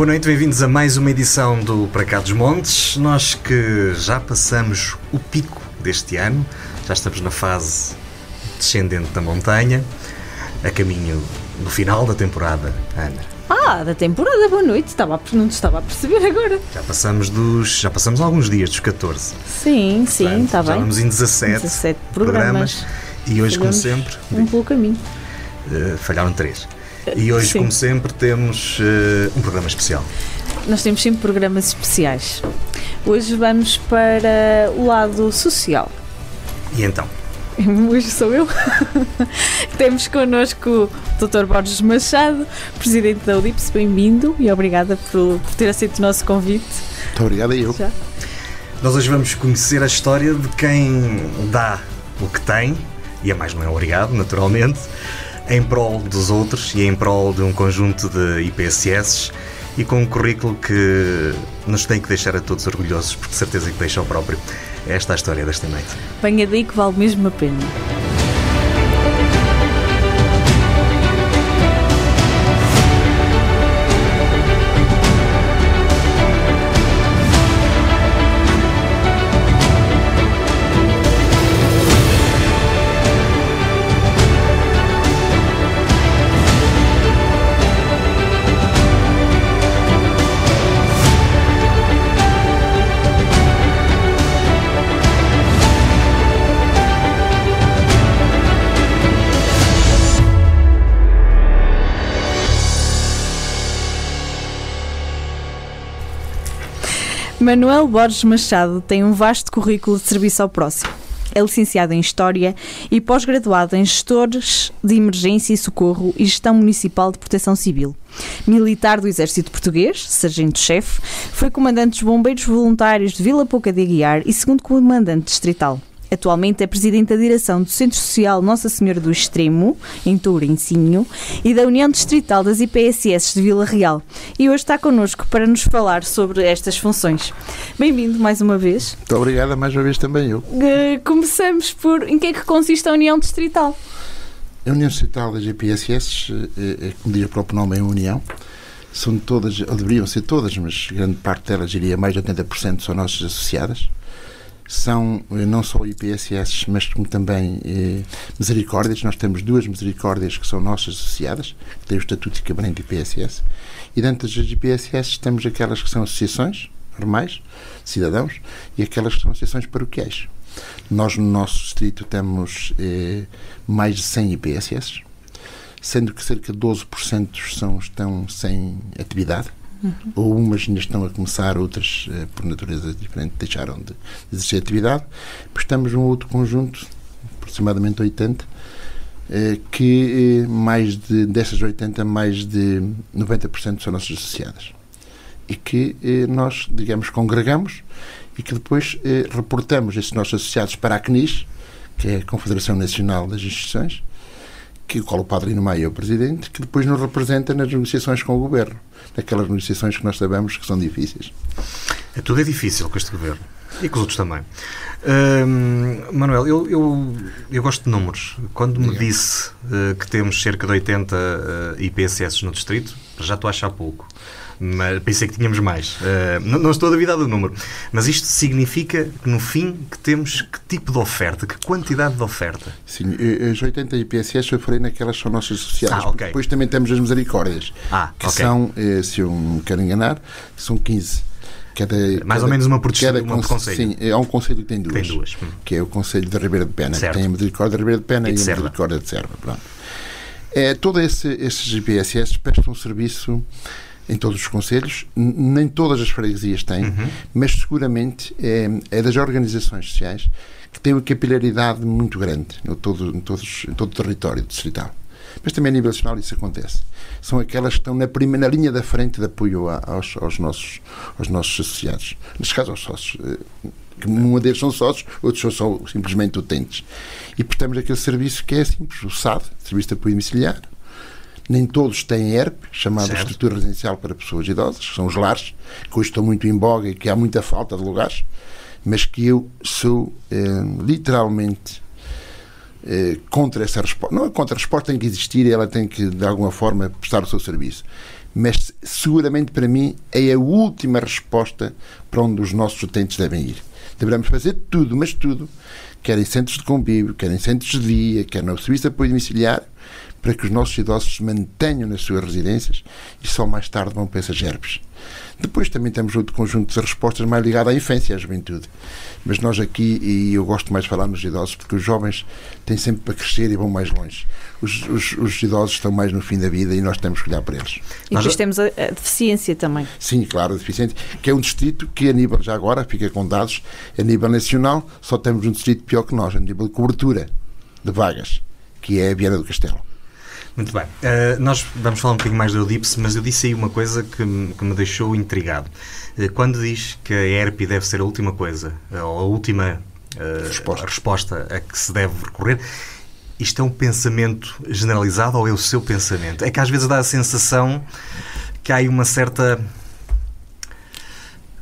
Boa noite, bem-vindos a mais uma edição do Para Cá dos Montes. Nós que já passamos o pico deste ano, já estamos na fase descendente da montanha, a caminho do final da temporada, Ana. Ah, da temporada, boa noite. Estava a, não te estava a perceber agora. Já passamos dos. Já passamos alguns dias dos 14. Sim, sim, está bem. vamos em 17, 17 programas. E hoje, como sempre, Um pelo caminho. eh, falharam três. E hoje, Sim. como sempre, temos eh, um programa especial. Nós temos sempre programas especiais. Hoje vamos para o lado social. E então? Hoje sou eu. Temos connosco o Dr. Borges Machado, Presidente da UDIPS. Bem-vindo e obrigada por, por ter aceito o nosso convite. Muito obrigado a eu. Já. Nós hoje vamos conhecer a história de quem dá o que tem, e a mais não é obrigado, naturalmente, em prol dos outros e em prol de um conjunto de IPSS e com um currículo que nos tem que deixar a todos orgulhosos, porque de certeza que deixa o próprio. Esta é a história desta noite. Venha daí que vale mesmo a pena. Manuel Borges Machado tem um vasto currículo de serviço ao próximo. É licenciado em História e pós-graduado em Gestores de Emergência e Socorro e Gestão Municipal de Proteção Civil. Militar do Exército Português, Sargento-Chefe, foi comandante dos Bombeiros Voluntários de Vila Pouca de Aguiar e segundo comandante distrital. Atualmente é presidente da direção do Centro Social Nossa Senhora do Extremo, em Tourencinho, e da União Distrital das IPSS de Vila Real. E hoje está connosco para nos falar sobre estas funções. Bem-vindo mais uma vez. Muito obrigado mais uma vez também eu. Eh, começamos por em que é que consiste a União Distrital? A União Distrital das GPSS, é, é, como diz o próprio nome, é a União. São todas, ou deveriam ser todas, mas grande parte delas, diria mais de 80%, são nossas associadas. São eh, não só IPSS, mas como também eh, misericórdias. Nós temos duas misericórdias que são nossas associadas, que têm o estatuto de cabrante de IPSS. E dentro das IPSS temos aquelas que são associações normais, cidadãos, e aquelas que são associações paroquiais. Nós, no nosso distrito, temos eh, mais de 100 IPSS, sendo que cerca de 12% são, estão sem atividade, ou umas ainda estão a começar, outras, eh, por natureza diferente, deixaram de existir atividade. Depois temos um outro conjunto, aproximadamente 80, eh, que eh, mais de, dessas 80, mais de 90% são nossas associadas. E que nós, digamos, congregamos e que depois reportamos esses nossos associados para a CNIS, que é a Confederação Nacional das Instituições, que o qual o Padre Maia é o presidente, que depois nos representa nas negociações com o governo, naquelas negociações que nós sabemos que são difíceis. É tudo é difícil com este governo. E com os outros também. Hum, Manuel, eu, eu, eu gosto de números. Quando me Diga. disse eh, que temos cerca de 80 eh, IPSS no distrito, já estou a achar pouco. Mas pensei que tínhamos mais. Eh, não, não estou a duvidar do número. Mas isto significa que, no fim, que temos que tipo de oferta, que quantidade de oferta? Sim, eh, as 80 IPSS eu falei naquelas que são nossas associadas. Ah, ok. porque Depois também temos as misericórdias, Ah, que ok. são, eh, se eu me quero enganar, são 15. Cada, Mais ou cada- menos uma por cada uma conce- concelho. Sim, é um conselho que tem duas. Tem duas. Hum. Que é o Conselho de Ribeira de Pena, Certo. que tem a Misericórdia de Ribeira de Pena E e, de a Serva. Misericórdia de Serva. Pronto. É, todo esse, esses IPSS prestam serviço em todos os conselhos, nem todas as freguesias têm, Uhum. mas seguramente é, é das organizações sociais que têm uma capilaridade muito grande no todo, em, todos, em todo o território distrital. Mas também a nível nacional isso acontece. São aquelas que estão na, primeira, na linha da frente de apoio a- aos, aos, nossos, aos nossos associados. Neste caso, aos sócios. eh, que Um deles são sócios, outros são só simplesmente utentes. E prestamos aquele serviço que é simples, o SAD, Serviço de Apoio Domiciliar. Nem todos têm ERP, chamado Certo. Estrutura Residencial para Pessoas Idosas, que são os lares, que hoje estão muito em boga e que há muita falta de lugares, mas que eu sou eh, literalmente eh, contra essa resposta. Não é contra a resposta, tem que existir e ela tem que, de alguma forma, prestar o seu serviço. mas seguramente para mim é a última resposta para onde os nossos utentes devem ir. Devemos fazer tudo, mas tudo, quer em centros de convívio, quer em centros de dia, quer no serviço de apoio domiciliário, para que os nossos idosos se mantenham nas suas residências e só mais tarde vão para essas gerbes. Depois também temos outro conjunto de respostas mais ligado à infância e à juventude. Mas nós aqui, e eu gosto mais de falar nos idosos, porque os jovens têm sempre para crescer e vão mais longe. Os, os, os idosos estão mais no fim da vida e nós temos que olhar para eles. E depois temos a, a, deficiência também. Sim, claro, a deficiência, que é um distrito que a nível, já agora, fica com dados, a nível nacional, só temos um distrito pior que nós, a nível de cobertura de vagas, que é a Viana do Castelo. Muito bem. Uh, nós vamos falar um bocadinho mais do Eudips, mas eu disse aí uma coisa que, me, que me deixou intrigado. Uh, quando diz que a ERP deve ser a última coisa, ou a última uh, resposta. resposta a que se deve recorrer, isto é um pensamento generalizado ou é o seu pensamento? É que às vezes dá a sensação que há aí uma certa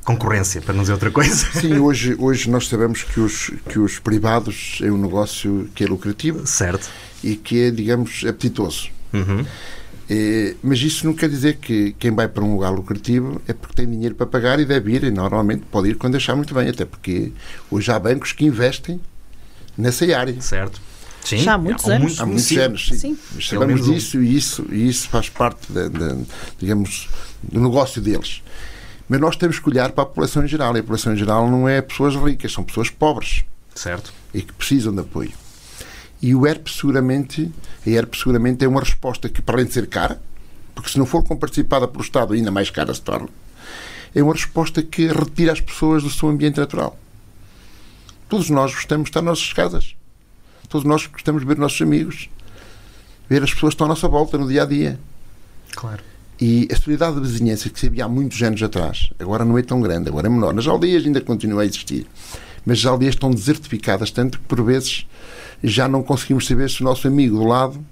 concorrência, para não dizer outra coisa. Sim, hoje, hoje nós sabemos que os, que os privados é um negócio que é lucrativo. Certo e que é, digamos, apetitoso. Uhum. É, mas isso não quer dizer que quem vai para um lugar lucrativo é porque tem dinheiro para pagar e deve ir, e normalmente pode ir quando achar muito bem, até porque hoje há bancos que investem nessa área. Certo. Sim, Já há muitos há anos. Há muitos sim. anos, sim. sim. Sabemos disso e isso, e isso faz parte, de, de, digamos, do negócio deles. Mas nós temos que olhar para a população em geral. E a população em geral não é pessoas ricas, são pessoas pobres. Certo. E que precisam de apoio. E o ERP seguramente, a ERP seguramente é uma resposta que, para além de ser cara, porque se não for comparticipada pelo Estado, ainda mais cara se torna, é uma resposta que retira as pessoas do seu ambiente natural. Todos nós gostamos de estar nas nossas casas. Todos nós gostamos de ver os nossos amigos, ver as pessoas que estão à nossa volta no dia a dia. Claro. E a solidariedade de vizinhança que se havia há muitos anos atrás, agora não é tão grande, agora é menor. Nas aldeias ainda continua a existir. Mas as aldeias estão desertificadas tanto que, por vezes, já não conseguimos saber se o nosso amigo do lado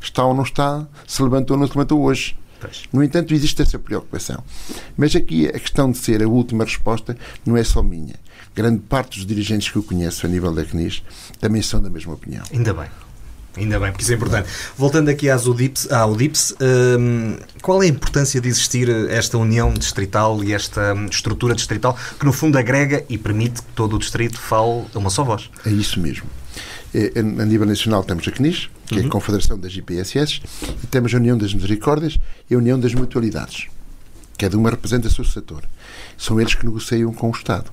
está ou não está, se levantou ou não se levantou hoje. No entanto, existe essa preocupação. Mas aqui a questão de ser a última resposta não é só minha. Grande parte dos dirigentes que eu conheço a nível da CNIS também são da mesma opinião. Ainda bem. Ainda bem, porque isso é importante. Voltando aqui às UDIPS, à UDIPS, hum, qual é a importância de existir esta união distrital e esta estrutura distrital que, no fundo, agrega e permite que todo o distrito fale a uma só voz? É isso mesmo. É, a nível nacional temos a CNIS, que uhum. é a Confederação das IPSS, e temos a União das Misericórdias e a União das Mutualidades. Cada uma representa o seu setor. São eles que negociam com o Estado.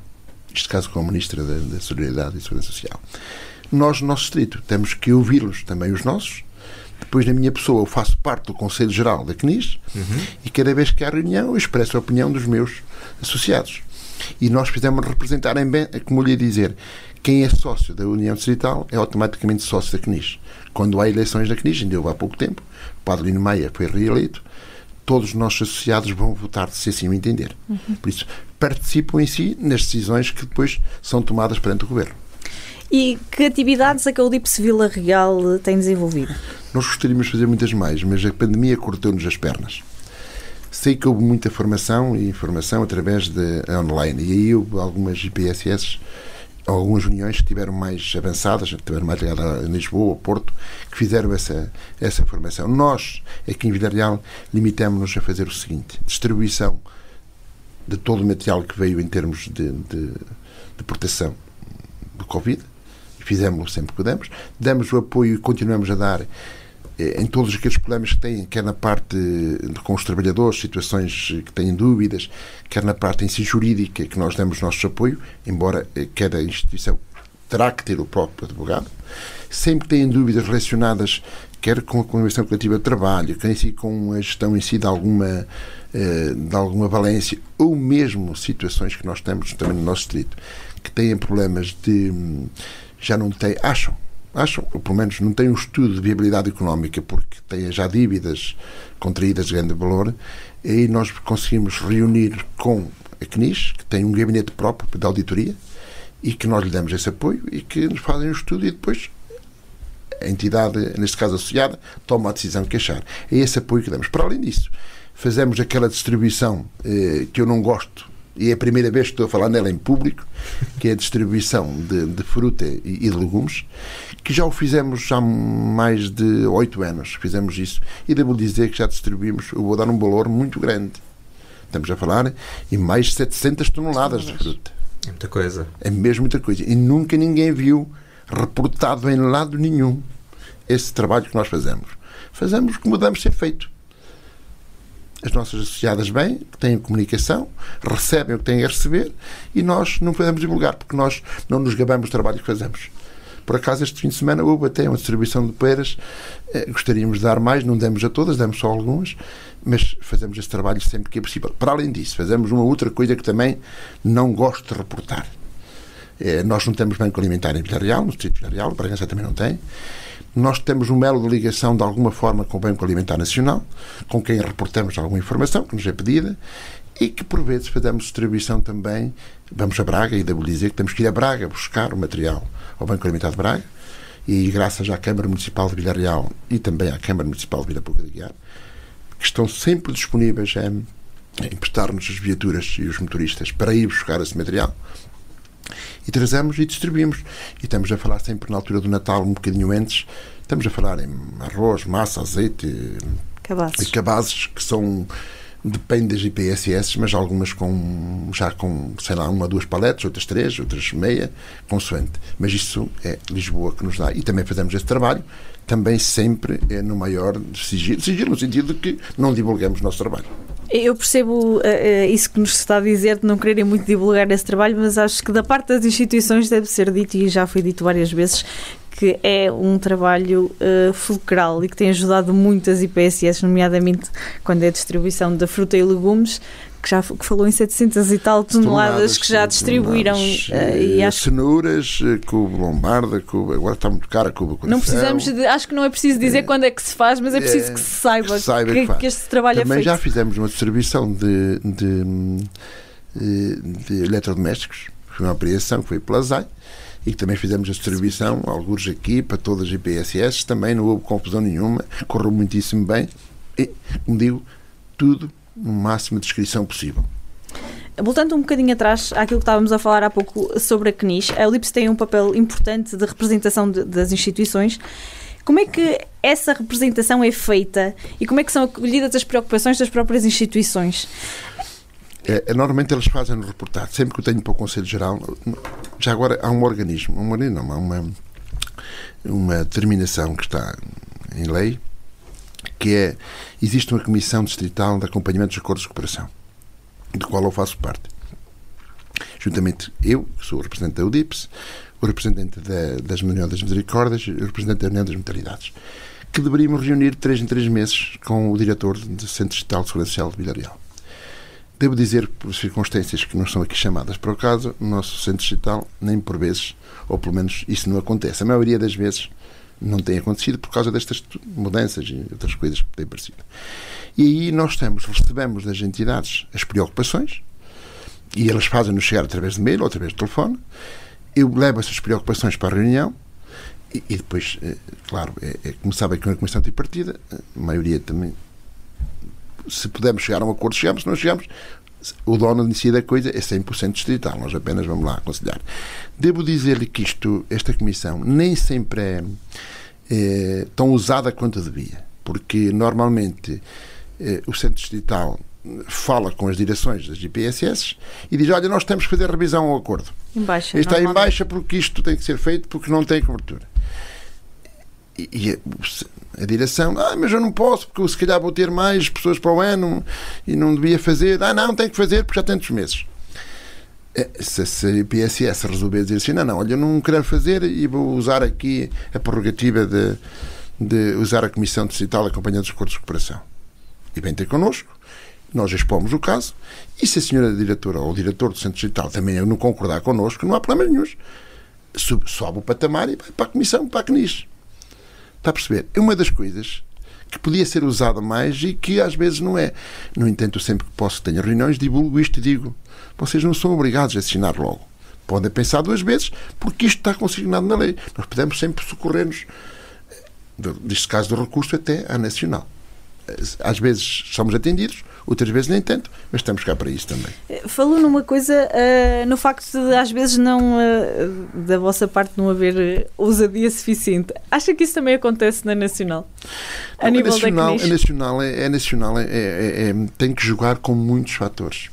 Neste caso, com a Ministra da, da Solidariedade e Segurança Social. Nós, no nosso distrito, temos que ouvi-los, também os nossos. Depois, na minha pessoa, eu faço parte do Conselho Geral da CNIS uhum. e cada vez que há reunião eu expresso a opinião dos meus associados. E nós fizemos representar em bem, como lhe ia dizer, quem é sócio da União Distrital é automaticamente sócio da CNIS. Quando há eleições da CNIS, ainda houve há pouco tempo, o Padre Lino Maia foi reeleito, todos os nossos associados vão votar se assim o entender. Uhum. Por isso, participam em si nas decisões que depois são tomadas perante o Governo. E que atividades a que a UDIPS Vila Real tem desenvolvido? Nós gostaríamos de fazer muitas mais, mas a pandemia cortou-nos as pernas. Sei que houve muita formação e informação através de online, e aí houve algumas IPSS algumas uniões que tiveram mais avançadas, tiveram mais ligadas a Lisboa, Porto, que fizeram essa, essa formação. Nós, aqui em Vila Real, limitamos-nos a fazer o seguinte: distribuição de todo o material que veio em termos de, de, de proteção do Covid, fizemos sempre que pudemos, damos o apoio e continuamos a dar em todos aqueles problemas que têm, quer na parte com os trabalhadores, situações que têm dúvidas, quer na parte em si jurídica, que nós damos nosso apoio, embora eh, cada instituição terá que ter o próprio advogado. Sempre que têm dúvidas relacionadas, quer com a Convenção Coletiva de Trabalho, quer em si com a gestão em si de alguma, eh, de alguma valência, ou mesmo situações que nós temos também no nosso distrito, que têm problemas de. Hum, já não têm. acham acham, ou pelo menos não têm um estudo de viabilidade económica porque têm já dívidas contraídas de grande valor, e aí nós conseguimos reunir com a CNIS, que tem um gabinete próprio de auditoria, e que nós lhe damos esse apoio e que nos fazem um estudo e depois a entidade, neste caso associada, toma a decisão que achar. É esse apoio que damos. Para além disso, fazemos aquela distribuição eh, que eu não gosto e é a primeira vez que estou a falar nela em público, que é a distribuição de, de fruta e, e, de legumes, que já o fizemos já há mais de oito anos, fizemos isso, e devo dizer que já distribuímos, eu vou dar um valor muito grande. Estamos a falar em mais de 700 toneladas de fruta. É muita coisa. É mesmo muita coisa. E nunca ninguém viu reportado em lado nenhum esse trabalho que nós fazemos. Fazemos como devemos ser feito as nossas associadas bem, têm comunicação, recebem o que têm a receber e nós não podemos divulgar, porque nós não nos gabamos do trabalho que fazemos. Por acaso, este fim de semana houve até uma distribuição de peiras. Eh, gostaríamos de dar mais, não demos a todas, demos só algumas, mas fazemos esse trabalho sempre que é possível. Para além disso, fazemos uma outra coisa que também não gosto de reportar. Eh, nós não temos banco alimentar em Villarreal, no Distrito de Villarreal, Bragança também não tem. Nós temos um elo de ligação de alguma forma com o Banco Alimentar Nacional, com quem reportamos alguma informação que nos é pedida e que por vezes fazemos distribuição também. Vamos a Braga e devo dizer que temos que ir a Braga buscar o material ao Banco Alimentar de Braga e graças à Câmara Municipal de Villarreal e também à Câmara Municipal de Vila Pouca de Guiar, que estão sempre disponíveis a emprestar-nos as viaturas e os motoristas para ir buscar esse material e trazemos e distribuímos. E estamos a falar sempre na altura do Natal, um bocadinho antes, estamos a falar em arroz, massa, azeite, cabazes, cabazes que são depende das IPSS, mas algumas com já com, sei lá, uma, duas paletes, outras três, outras meia, consoante. Mas isso é Lisboa que nos dá. E também fazemos esse trabalho, também sempre é no maior sigilo, sigilo no sentido de que não divulgamos o nosso trabalho. Eu percebo uh, uh, isso que nos está a dizer, de não quererem muito divulgar esse trabalho, mas acho que da parte das instituições deve ser dito, e já foi dito várias vezes, que é um trabalho uh, fulcral e que tem ajudado muito as IPSS, nomeadamente quando é a distribuição da fruta e legumes, que já que falou em 700 e tal toneladas, toneladas que já distribuíram uh, e acho... cenouras, couve lombarda, couve, agora está muito cara a couve coração. Não precisamos de, acho que não é preciso dizer é, quando é que se faz, mas é preciso é, que se saiba que, saiba que, que, que este trabalho é Também é feito. já fizemos uma distribuição de, de, de, de eletrodomésticos, foi uma operação que foi pela ZAI e que também fizemos a distribuição, alguns aqui, para todas as IPSS, também não houve confusão nenhuma, correu muitíssimo bem e, como digo, tudo no máximo de descrição possível. Voltando um bocadinho atrás àquilo que estávamos a falar há pouco sobre a CNIS, a Elips tem um papel importante de representação de, das instituições. Como é que essa representação é feita e como é que são acolhidas as preocupações das próprias instituições? É, é normalmente eles fazem no reportagem, sempre que eu tenho para o Conselho Geral, já agora há um organismo, um organismo não, há uma, uma determinação que está em lei, que é, existe uma Comissão Distrital de Acompanhamento dos Acordos de Cooperação, de qual eu faço parte. Juntamente eu, que sou o representante da UDIPS, o representante da, das União das Misericórdias e o representante da União das Mentalidades, que deveríamos reunir três em três meses com o diretor do Centro Distrital de Segurança Social de Villarreal. Devo dizer, por circunstâncias que não são aqui chamadas para o caso, o nosso centro digital, nem por vezes, ou pelo menos isso não acontece. A maioria das vezes não tem acontecido por causa destas mudanças e outras coisas que têm aparecido. E aí nós temos, recebemos das entidades as preocupações e elas fazem-nos chegar através de mail ou através de telefone. Eu levo essas preocupações para a reunião e, e depois, é, claro, é, é, que é uma comissão tripartida, a maioria também se pudermos chegar a um acordo, chegamos, se não chegamos, o dono de da coisa é 100% distrital, nós apenas vamos lá aconselhar. Devo dizer-lhe que isto, esta comissão nem sempre é, é tão usada quanto devia, porque normalmente é, o centro distrital fala com as direções das IPSS e diz, olha, nós temos que fazer revisão ao acordo. Em baixa, Está em baixa porque isto tem que ser feito porque não tem cobertura. E, e a direção, ah, mas eu não posso, porque se calhar vou ter mais pessoas para o ano e não devia fazer. Ah, não, tem que fazer porque já tem tantos meses. É, se, se a PSS resolver dizer assim, não, não, olha, eu não quero fazer e vou usar aqui a prerrogativa de, de usar a Comissão Distrital acompanhando os acordos de cooperação. E vem ter connosco, nós expomos o caso, e se a senhora diretora ou o diretor do Centro Distrital também não concordar connosco, não há problema nenhum. Sobe o patamar e vai para a Comissão, para a CNIS. Está a perceber? É uma das coisas que podia ser usada mais e que às vezes não é. No entanto, sempre que posso, tenho reuniões, divulgo isto e digo: vocês não são obrigados a assinar logo. Podem pensar duas vezes, porque isto está consignado na lei. Nós podemos sempre socorrer-nos, neste caso do recurso, até à nacional. Às vezes somos atendidos, outras vezes nem tanto, mas estamos cá para isso também. Falou numa coisa, uh, no facto de às vezes não, uh, da vossa parte, não haver ousadia suficiente. Acha que isso também acontece na Nacional? A não, nível a nacional, da a nacional, é, é nacional é, é, é, tem que jogar com muitos fatores.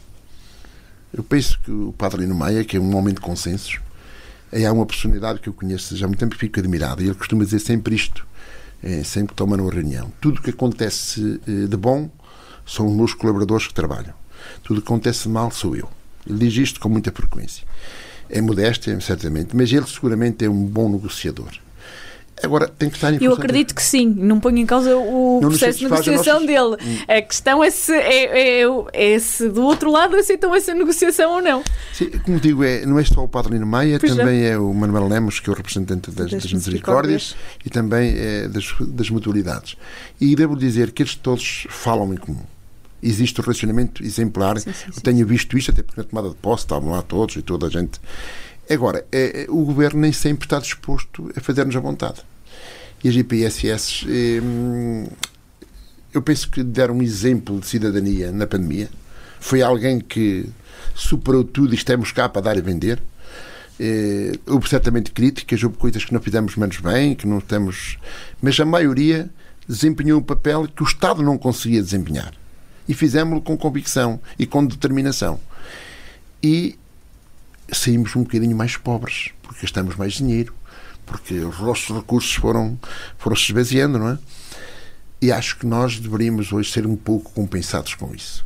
Eu penso que o Padre Lino Maia, que é um homem de consensos, é uma personalidade que eu conheço já há muito tempo e fico admirado. E ele costuma dizer sempre isto, é, sempre que toma numa reunião. Tudo o que acontece eh, de bom são os meus colaboradores que trabalham. Tudo que acontece mal sou eu. Ele diz isto com muita frequência. É modéstia, certamente, mas ele seguramente é um bom negociador. Agora, tem que estar em Eu acredito que sim, não ponho em causa o não processo de negociação dele. Hum. A questão é se, é, é, é, se do outro lado aceitam essa negociação ou não. Sim, como digo, é, não é só o Padre Lino Maia, pois também é o Manuel Lemos, que é o representante das, das, das misericórdias, e também é das, das mutualidades. E devo dizer que eles todos falam em comum existe um relacionamento exemplar. Sim, sim, sim. Eu tenho visto isto, até porque na tomada de posse estavam lá todos e toda a gente. Agora, é, é, o governo nem sempre está disposto a fazer-nos a vontade. E as IPSS, é, eu penso que deram um exemplo de cidadania na pandemia. Foi alguém que superou tudo e estamos cá para dar e vender. É, houve certamente críticas, houve coisas que não fizemos menos bem, que não estamos. Mas a maioria desempenhou um papel que o Estado não conseguia desempenhar. E fizemos-lo com convicção e com determinação. E saímos um bocadinho mais pobres, porque gastamos mais dinheiro, porque os nossos recursos foram, foram se esvaziando, não é? E acho que nós deveríamos hoje ser um pouco compensados com isso.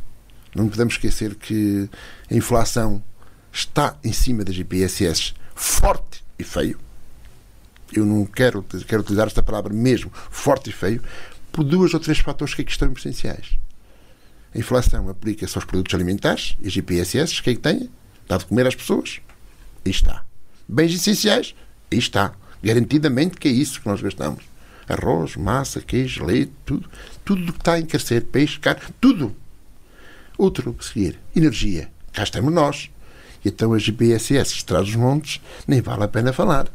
Não podemos esquecer que a inflação está em cima das IPSS forte e feio. Eu não quero, quero utilizar esta palavra mesmo, forte e feio, por duas ou três fatores que aqui estão essenciais. A inflação aplica-se aos produtos alimentares e as IPSS, quem é tem? Dá de comer às pessoas? Aí está. Bens essenciais? Aí está. Garantidamente que é isso que nós gastamos. Arroz, massa, queijo, leite, tudo. Tudo que está a encarecer, peixe, carne, tudo. Outro que seguir. Energia. Cá estamos nós. E então as GPSS traz os montes, nem vale a pena falar.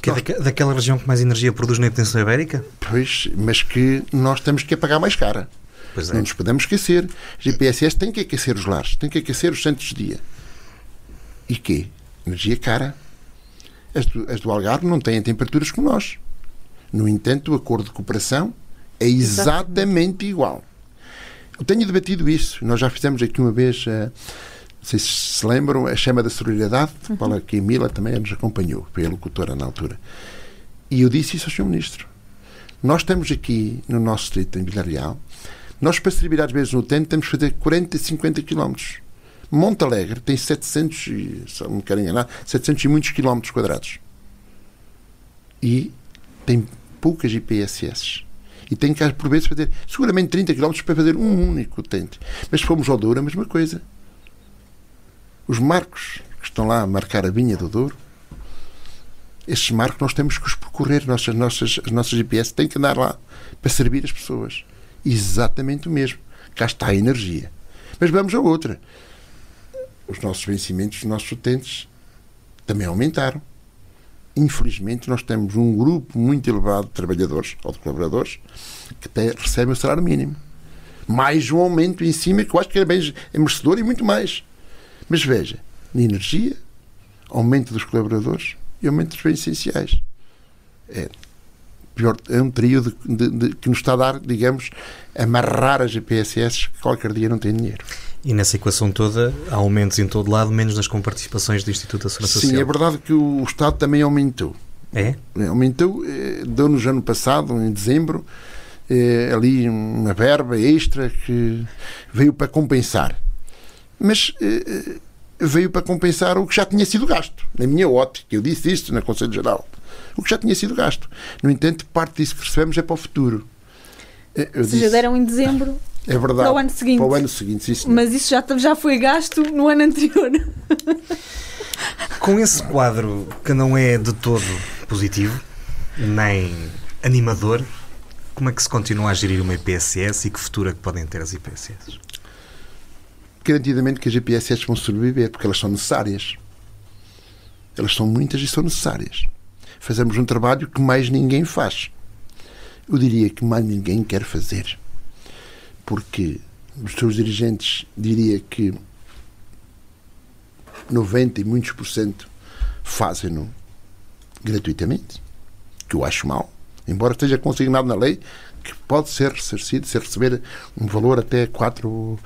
Que é daquela região que mais energia produz na Península Ibérica? Pois, mas que nós temos que pagar mais cara. É. Não nos podemos esquecer. As GPSS têm que aquecer os lares, têm que aquecer os centros de dia. E quê? Energia cara. As do, as do Algarve não têm temperaturas como nós. No entanto, o acordo de cooperação é exatamente igual. Eu tenho debatido isso. Nós já fizemos aqui uma vez, uh, não sei se se lembram, a chama da solidariedade, uhum. para que a Mila também nos acompanhou, foi a locutora na altura. E eu disse isso ao Sr. Ministro. Nós estamos aqui no nosso distrito em Villarreal, nós para servir às vezes no tempo temos que fazer 40, 50 quilómetros. Monte Alegre tem 700, se não me quero enganar, 700 e muitos quilómetros quadrados. E tem poucas IPSS. E tem que, por vezes, fazer seguramente 30 quilómetros para fazer um único utente. Mas se formos ao Douro, a mesma coisa. Os marcos que estão lá a marcar a vinha do Douro, esses marcos nós temos que os percorrer. Nossas, nossas, as nossas GPS têm que andar lá para servir as pessoas. Exatamente o mesmo. Cá está a energia. Mas vamos a outra os nossos vencimentos, os nossos utentes também aumentaram. Infelizmente, nós temos um grupo muito elevado de trabalhadores ou de colaboradores que até recebem o salário mínimo. Mais um aumento em cima, que eu acho que é bem é merecedor e muito mais. Mas veja, na energia, aumento dos colaboradores e aumento dos bens essenciais. É, pior, é um trio de, de, de, que nos está a dar, digamos, amarrar as GPSS que qualquer dia não tem dinheiro. E nessa equação toda há aumentos em todo lado, menos nas comparticipações do Instituto da Segurança Social. Sim, é verdade que o Estado também aumentou. É? Aumentou, eh, deu-nos ano passado, em dezembro, eh, ali uma verba extra que veio para compensar. Mas eh, veio para compensar o que já tinha sido gasto. Na minha ótica, eu disse isto na Conselho Geral. O que já tinha sido gasto. No entanto, parte disso que recebemos é para o futuro. Eu Ou seja, disse, deram em dezembro é verdade. Para o ano seguinte. Para o ano seguinte, sim, Mas isso já, já foi gasto no ano anterior. Com esse quadro que não é de todo positivo, nem animador, como é que se continua a gerir uma IPSS e que futuro é que podem ter as IPSS? Garantidamente que as IPSS vão sobreviver, porque elas são necessárias. Elas são muitas e são necessárias. Fazemos um trabalho que mais ninguém faz. Eu diria que mais ninguém quer fazer porque os seus dirigentes, diria que 90 e muitos por cento fazem-no gratuitamente, que eu acho mal, embora esteja consignado na lei que pode ser ressarcido se receber um valor até quatro,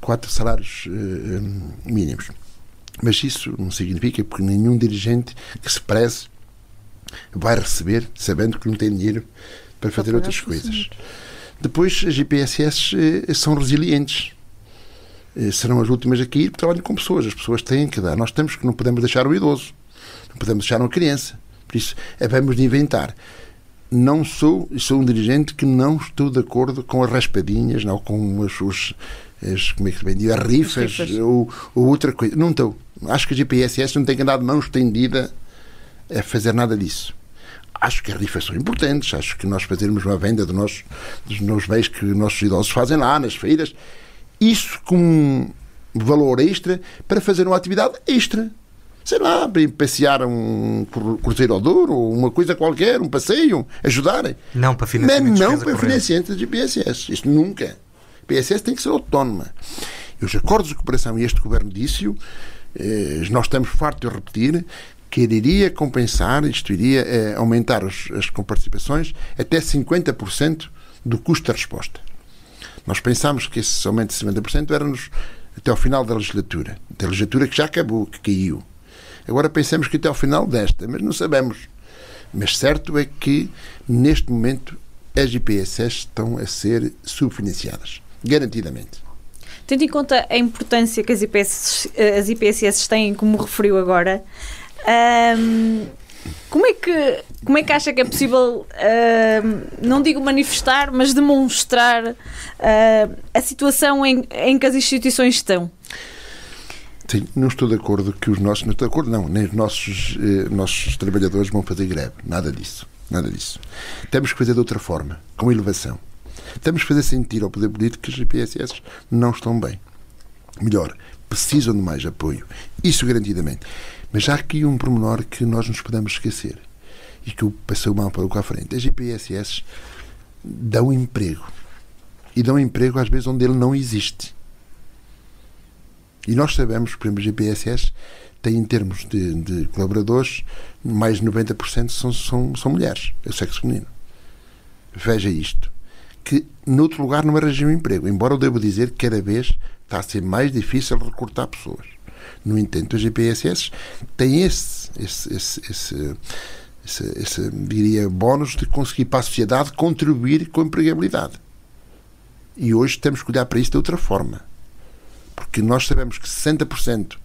quatro salários uh, mínimos. Mas isso não significa porque nenhum dirigente que se preze vai receber sabendo que não tem dinheiro para fazer outras coisas. Depois, as IPSS eh, são resilientes. Eh, serão as últimas a cair porque trabalham com pessoas. As pessoas têm que dar. Nós temos que não podemos deixar o idoso. Não podemos deixar uma criança. Por isso, é vamos de inventar. Não sou, sou um dirigente que não estou de acordo com as raspadinhas, não com as, os, as, como é que se diz, as rifas, rifas. Ou, ou, outra coisa. Não estou. Acho que a GPSS não tem que andar de mão estendida a fazer nada disso. Acho que as rifas são importantes, acho que nós fazermos uma venda do nosso, dos nossos bens que os nossos idosos fazem lá nas feiras, isso como um valor extra para fazer uma atividade extra. Sei lá, para passear um cruzeiro ao Douro, ou uma coisa qualquer, um passeio, ajudarem. Não para financiamento Mas não para financiamento de PSS. Isto nunca. A PSS tem que ser autónoma. E os acordos de cooperação, e este governo disse-o, eh, nós estamos fartos de repetir, que iria compensar, isto iria eh, aumentar as comparticipações até 50% do custo da resposta. Nós pensámos que esse aumento de 50% era-nos até ao final da legislatura, da legislatura que já acabou, que caiu. Agora pensamos que até ao final desta, mas não sabemos. Mas certo é que, neste momento, as IPSS estão a ser subfinanciadas, garantidamente. Tendo em conta a importância que as IPSS, as IPSS têm, como referiu agora, um, como é que como é que acha que é possível não digo manifestar mas demonstrar uh, a situação em, em que as instituições estão? Sim, não estou de acordo que os nossos não estou de acordo não nem os nossos eh, nossos trabalhadores vão fazer greve. Nada disso nada disso. Temos que fazer de outra forma com elevação. Temos que fazer sentir ao poder político que as GPSS não estão bem. Melhor precisam de mais apoio. Isso garantidamente mas há aqui um pormenor que nós nos podemos esquecer e que eu passei mal para o à frente. As IPSS dão emprego. E dão emprego às vezes onde ele não existe. E nós sabemos, por exemplo, as IPSS têm em termos de, de colaboradores, mais de 90% são, são, são mulheres, é o sexo feminino. Veja isto. Que noutro lugar não arranjam um emprego. Embora eu devo dizer que cada vez está a ser mais difícil recrutar pessoas. No entanto, as GPSS têm esse, esse, esse, esse, esse, esse diria, bónus de conseguir para a sociedade contribuir com a empregabilidade. E hoje temos que olhar para isso de outra forma. Porque nós sabemos que 60%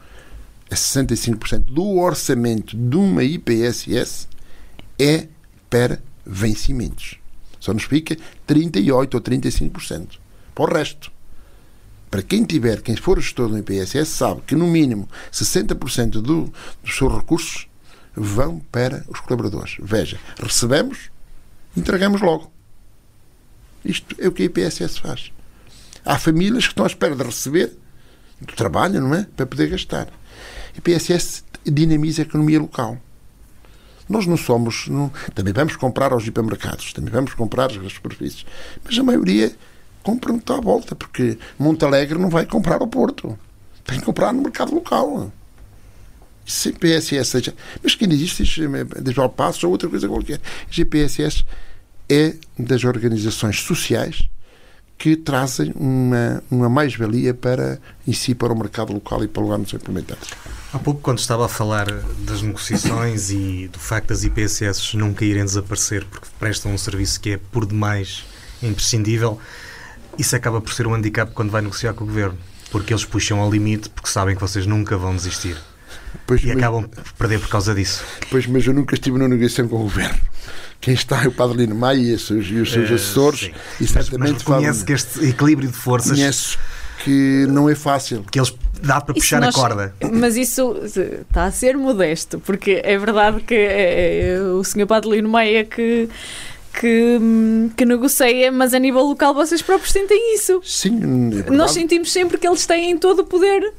a 65% do orçamento de uma IPSS é para vencimentos. Só nos fica 38% ou 35%. Para o resto para quem tiver, quem for gestor do IPSS, sabe que no mínimo 60% do, dos seus recursos vão para os colaboradores. Veja, recebemos, entregamos logo. Isto é o que a IPSS faz. Há famílias que estão à espera de receber do trabalho, não é? Para poder gastar. A IPSS dinamiza a economia local. Nós não somos. Não, também vamos comprar aos hipermercados, também vamos comprar as superfícies. Mas a maioria compram à volta, porque Montalegre não vai comprar ao Porto. Tem que comprar no mercado local. Se PSS seja. Mas diz isto, diz Passos ou outra coisa qualquer. GPSS é das organizações sociais que trazem uma, uma mais-valia para em si, para o mercado local e para o lugar são implementados. Há pouco, quando estava a falar das negociações e do facto das IPSS nunca irem desaparecer porque prestam um serviço que é por demais imprescindível, isso acaba por ser um handicap quando vai negociar com o governo, porque eles puxam ao limite porque sabem que vocês nunca vão desistir. Pois, e mas, acabam por perder por causa disso. Pois, mas eu nunca estive numa negociação com o governo. Quem está é o Padre Lino Maia e os seus, e os seus uh, assessores. Sim. E certamente mas, mas conhece que este equilíbrio de forças. Conheço que não é fácil. Que eles dá para puxar nós, a corda. Mas isso está a ser modesto, porque é verdade que é, é o senhor Padre Lino Maia que que, que negocia, mas a nível local vocês próprios sentem isso. Sim, é Nós sentimos sempre que eles têm todo o poder.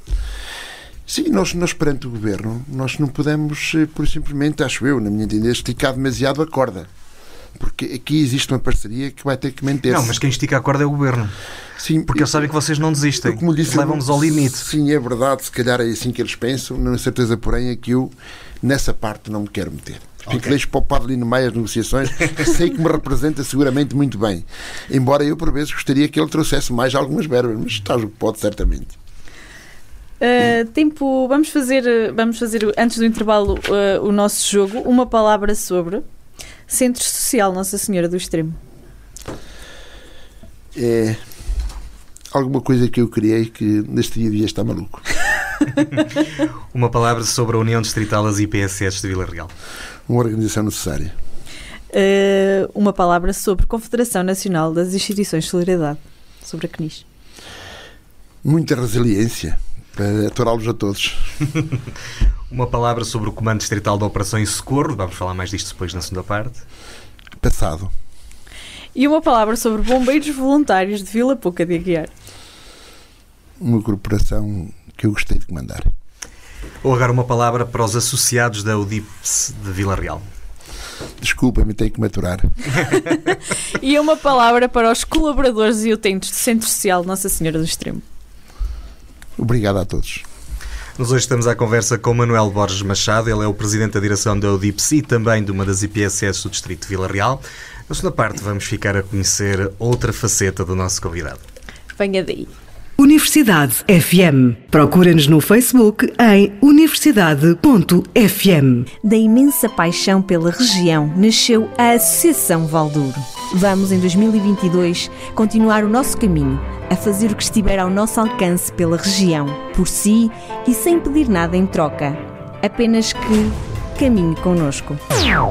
Sim, nós, nós perante o governo, nós não podemos, eh, por simplesmente, acho eu, na minha entender, esticar demasiado a corda. Porque aqui existe uma parceria que vai ter que manter-se. Não, mas quem estica a corda é o governo. Sim, Porque eles sabem que vocês não desistem. como disse, Levam-nos ao limite. Sim, é verdade, se calhar é assim que eles pensam, não é certeza, porém, é que eu nessa parte não me quero meter. Fico Ok. deixo para o Padre no meio as negociações, sei que me representa seguramente muito bem. Embora eu, por vezes, gostaria que ele trouxesse mais algumas verbas, mas está o que pode, certamente. Uh, tempo, vamos fazer, vamos fazer antes do intervalo uh, o nosso jogo. Uma palavra sobre Centro Social Nossa Senhora do Extremo. É alguma coisa que eu criei que neste dia devia estar maluco. Uma palavra sobre a União Distrital das IPSS de Vila Real. Uma organização necessária. Uh, uma palavra sobre Confederação Nacional das Instituições de Solidariedade. Sobre a CNIS. Muita resiliência para aturá-los a todos. Uma palavra sobre o Comando Distrital de Operações Socorro. Vamos falar mais disto depois na segunda parte. Passado. E uma palavra sobre Bombeiros Voluntários de Vila Pouca de Aguiar. Uma corporação que eu gostei de comandar. Ou agora uma palavra para os associados da UDIPS de Vila Real. Desculpa-me, tenho que maturar. E uma palavra para os colaboradores e utentes do Centro Social Nossa Senhora do Extremo. Obrigado a todos. Nós hoje estamos à conversa com Manuel Borges Machado, ele é o presidente da direção da UDIPS e também de uma das IPSS do Distrito de Vila Real. Na segunda parte vamos ficar a conhecer outra faceta do nosso convidado. Venha daí. Universidade FM. Procura-nos no Facebook em universidade.fm. Da imensa paixão pela região nasceu a Associação Valdouro. Vamos, em 2022, continuar o nosso caminho, a fazer o que estiver ao nosso alcance pela região, por si e sem pedir nada em troca. Apenas que caminhe connosco.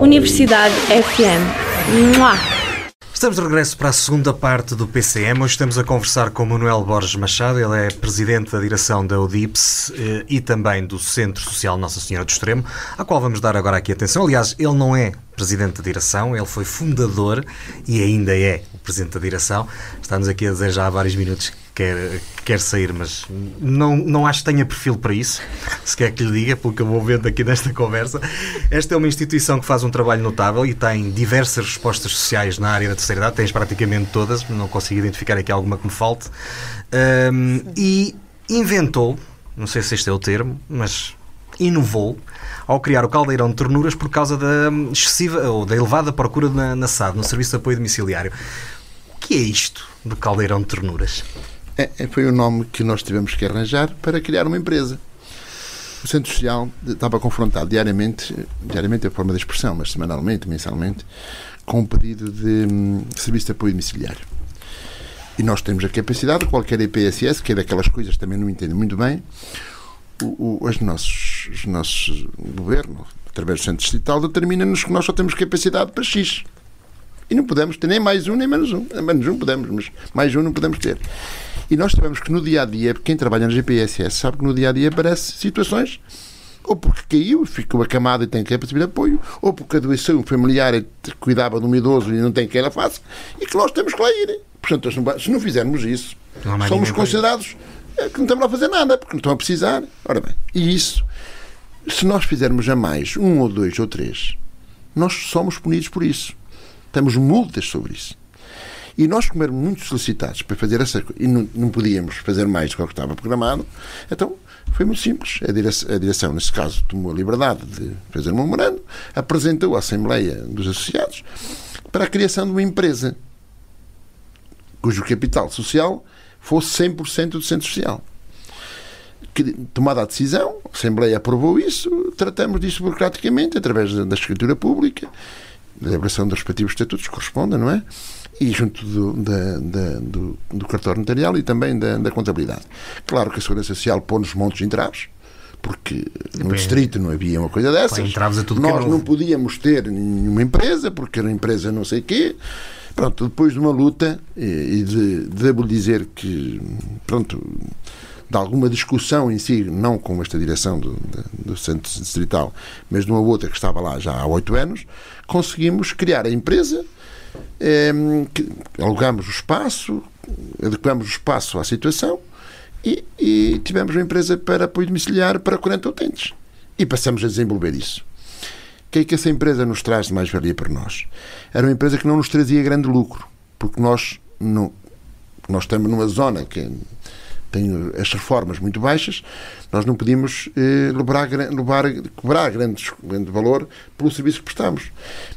Universidade FM. Mua! Estamos de regresso para a segunda parte do PCM. Hoje estamos a conversar com Manuel Borges Machado, ele é presidente da direção da UDIPS eh, e também do Centro Social Nossa Senhora do Extremo, à qual vamos dar agora aqui atenção. Aliás, ele não é presidente da direção, ele foi fundador e ainda é o presidente da direção. Está-nos aqui a já há vários minutos quer, que quer sair, mas não, não acho que tenha perfil para isso, se quer que lhe diga, pelo que eu vou vendo aqui nesta conversa. Esta é uma instituição que faz um trabalho notável e tem diversas respostas sociais na área da terceira idade, tens praticamente todas, não consigo identificar aqui alguma que me falte, Ahm, e inventou, não sei se este é o termo, mas inovou ao criar o caldeirão de ternuras por causa da excessiva ou da elevada procura na, na SAD, no Serviço de Apoio Domiciliário. O que é isto do caldeirão de ternuras? É, é, foi o nome que nós tivemos que arranjar para criar uma empresa. O Centro Social estava confrontado diariamente, diariamente é a forma de expressão, mas semanalmente, mensalmente, com um pedido de hum, serviço de apoio domiciliário. E nós temos a capacidade, qualquer IPSS, que é daquelas coisas também não entendo muito bem, o, o, os nossos, os nossos governo, através do Centro Distrital, determina-nos que nós só temos capacidade para X. E não podemos ter nem mais um, nem menos um. Menos um podemos, mas mais um não podemos ter. E nós sabemos que no dia a dia, quem trabalha no GPSS sabe que no dia a dia aparece situações ou porque caiu, ficou acamado e tem que receber apoio, ou porque adoeceu um familiar e cuidava de um idoso e não tem quem ela faça, e que nós temos que lá ir. Portanto, se não- fizermos isso, Não somos considerados eh, que não estamos lá a fazer nada, porque não estão a precisar. Ora bem, e isso, se nós fizermos a mais, um ou dois ou três, nós somos punidos por isso. Temos multas sobre isso. E nós, como éramos muito solicitados para fazer essa coisa, e não, não podíamos fazer mais do que estava programado, então foi muito simples. A direção, a direção, nesse caso, tomou a liberdade de fazer um memorando, apresentou à Assembleia dos Associados para a criação de uma empresa cujo capital social fosse 100% do centro social. Tomada a decisão, a Assembleia aprovou isso, tratamos disso burocraticamente, através da, da escritura pública, da elaboração dos respectivos estatutos que correspondem, não é? E junto do, da- da- do, do cartório notarial e também da, da contabilidade. Claro que a Segurança Social pôs-nos montes de entraves, porque no Bem, distrito não havia uma coisa dessas. Que é Nós não podíamos ter nenhuma empresa, porque era uma empresa não sei quê. Pronto, depois de uma luta e de, devo dizer que, pronto, de alguma discussão em si, não com esta direção do, do Centro Distrital, mas de uma outra que estava lá já há oito anos, conseguimos criar a empresa, alugamos o espaço, adequamos o espaço à situação e, e tivemos uma empresa para apoio domiciliário para 40 utentes. E passamos a desenvolver isso. que é que essa empresa nos traz de mais-valia para nós? Era uma empresa que não nos trazia grande lucro, porque nós, não, nós estamos numa zona que tem as reformas muito baixas, nós não podíamos eh, levar, levar, cobrar grandes, grande valor pelo serviço que prestamos.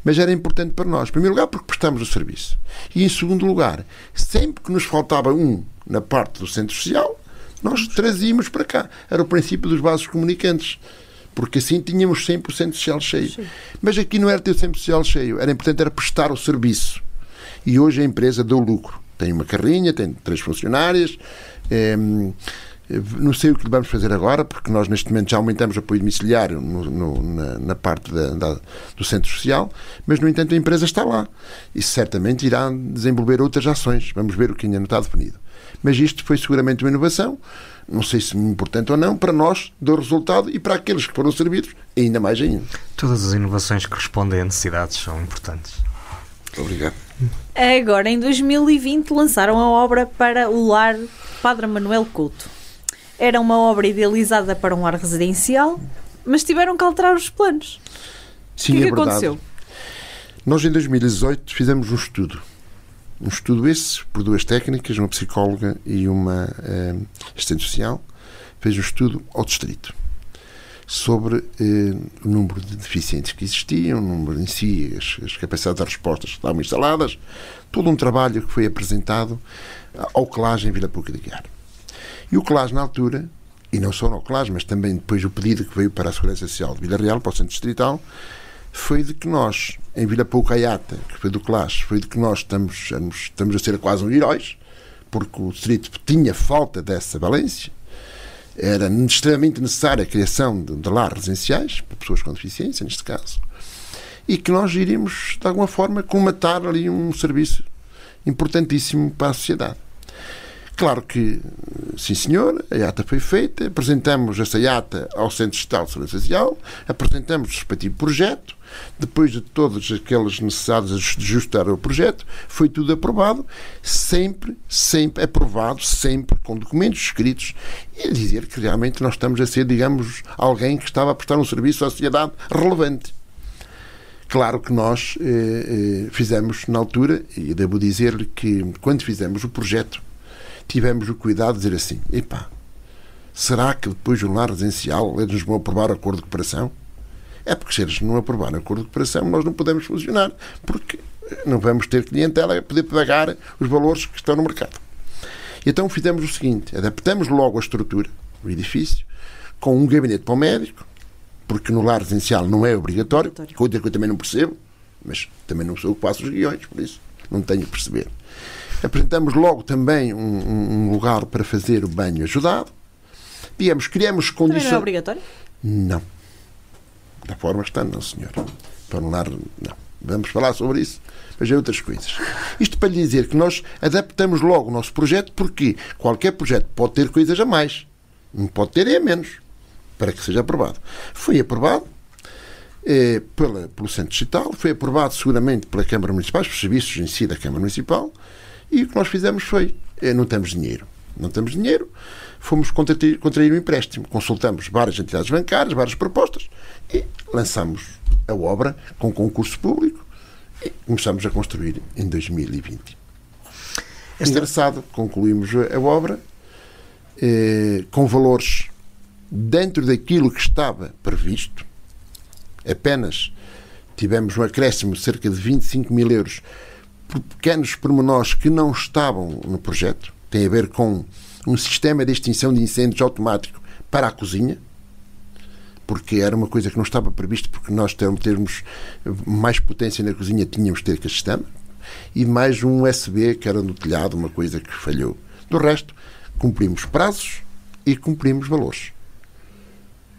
Mas era importante para nós, em primeiro lugar, porque prestamos o serviço. E em segundo lugar, sempre que nos faltava um na parte do centro social, nós trazíamos para cá. Era o princípio dos vasos comunicantes. Porque assim tínhamos 100% social cheio. Sim. Mas aqui não era ter 100% social cheio. Era importante era prestar o serviço. E hoje a empresa deu lucro. Tem uma carrinha, tem três funcionárias, é, não sei o que vamos fazer agora, porque nós neste momento já aumentamos o apoio domiciliário no, no, na, na, parte da, da, do centro social, mas no entanto a empresa está lá e certamente irá desenvolver outras ações. Vamos ver o que ainda não está definido. Mas isto foi seguramente uma inovação, não sei se importante ou não, para nós deu resultado e para aqueles que foram servidos, ainda mais ainda. Todas as inovações que respondem a necessidades são importantes. Obrigado. Agora, em 2020, lançaram a obra para o lar Padre Manuel Couto. Era uma obra idealizada para um lar residencial, mas tiveram que alterar os planos. Sim, o que, é que verdade. aconteceu? Nós, em 2018, fizemos um estudo. Um estudo esse, por duas técnicas, uma psicóloga e uma eh, assistente social, fez um estudo ao distrito sobre eh, o número de deficientes que existiam, o número em si, as, as capacidades de respostas que estavam instaladas, todo um trabalho que foi apresentado ao CLAS em Vila Pouca de Guiar. E o CLAS, na altura, e não só no CLAS, mas também depois o pedido que veio para a Segurança Social de Vila Real, para o Centro Distrital, foi de que nós, em Vila Pouca Aiata, que foi do CLAS, foi de que nós estamos, estamos a ser quase um heróis, porque o distrito tinha falta dessa valência, era extremamente necessária a criação de, de lares residenciais, para pessoas com deficiência, neste caso, e que nós iríamos, de alguma forma, colmatar ali um serviço importantíssimo para a sociedade. Claro que, sim senhor, a IATA foi feita, apresentamos essa IATA ao Centro de de Segurança Social, apresentamos o respectivo projeto, depois de todas aquelas necessidades de ajustar o projeto, foi tudo aprovado, sempre, sempre aprovado, sempre com documentos escritos e dizer que realmente nós estamos a ser, digamos, alguém que estava a prestar um serviço à sociedade relevante. Claro que nós eh, eh, fizemos na altura, e devo dizer-lhe que quando fizemos o projeto, tivemos o cuidado de dizer assim: epá, será que depois do lar residencial eles nos vão aprovar o acordo de cooperação? É porque se eles não aprovarem o acordo de cooperação, nós não podemos funcionar, porque não vamos ter clientela a poder pagar os valores que estão no mercado. Então fizemos o seguinte: adaptamos logo a estrutura, o edifício, com um gabinete para o médico, porque no lar residencial não é obrigatório, coisa que eu também não percebo, mas também não sou o que faço os guiões, por isso não tenho a perceber. Apresentamos logo também um, um lugar para fazer o banho ajudado. Digamos, criamos condições. Não é obrigatório? Não. Da forma que está, não, senhor. Para um lar, não. Vamos falar sobre isso, mas é outras coisas. Isto para lhe dizer que nós adaptamos logo o nosso projeto, porque qualquer projeto pode ter coisas a mais, não pode ter a menos, para que seja aprovado. Foi aprovado eh, pela, pelo Centro Digital, foi aprovado seguramente pela Câmara Municipal, pelos serviços em si da Câmara Municipal, e o que nós fizemos foi: eh, não temos dinheiro. Não temos dinheiro, fomos contrair, contrair um empréstimo. Consultamos várias entidades bancárias, várias propostas e lançamos a obra com concurso público e começamos a construir em 2020. Este Engraçado, concluímos a obra eh, com valores dentro daquilo que estava previsto. Apenas tivemos um acréscimo de cerca de 25 mil euros pequenos pormenores que não estavam no projeto. Tem a ver com um sistema de extinção de incêndios automático para a cozinha, porque era uma coisa que não estava previsto, porque nós termos mais potência na cozinha tínhamos que ter aquele sistema, e mais um USB que era no telhado, uma coisa que falhou. Do resto, cumprimos prazos e cumprimos valores.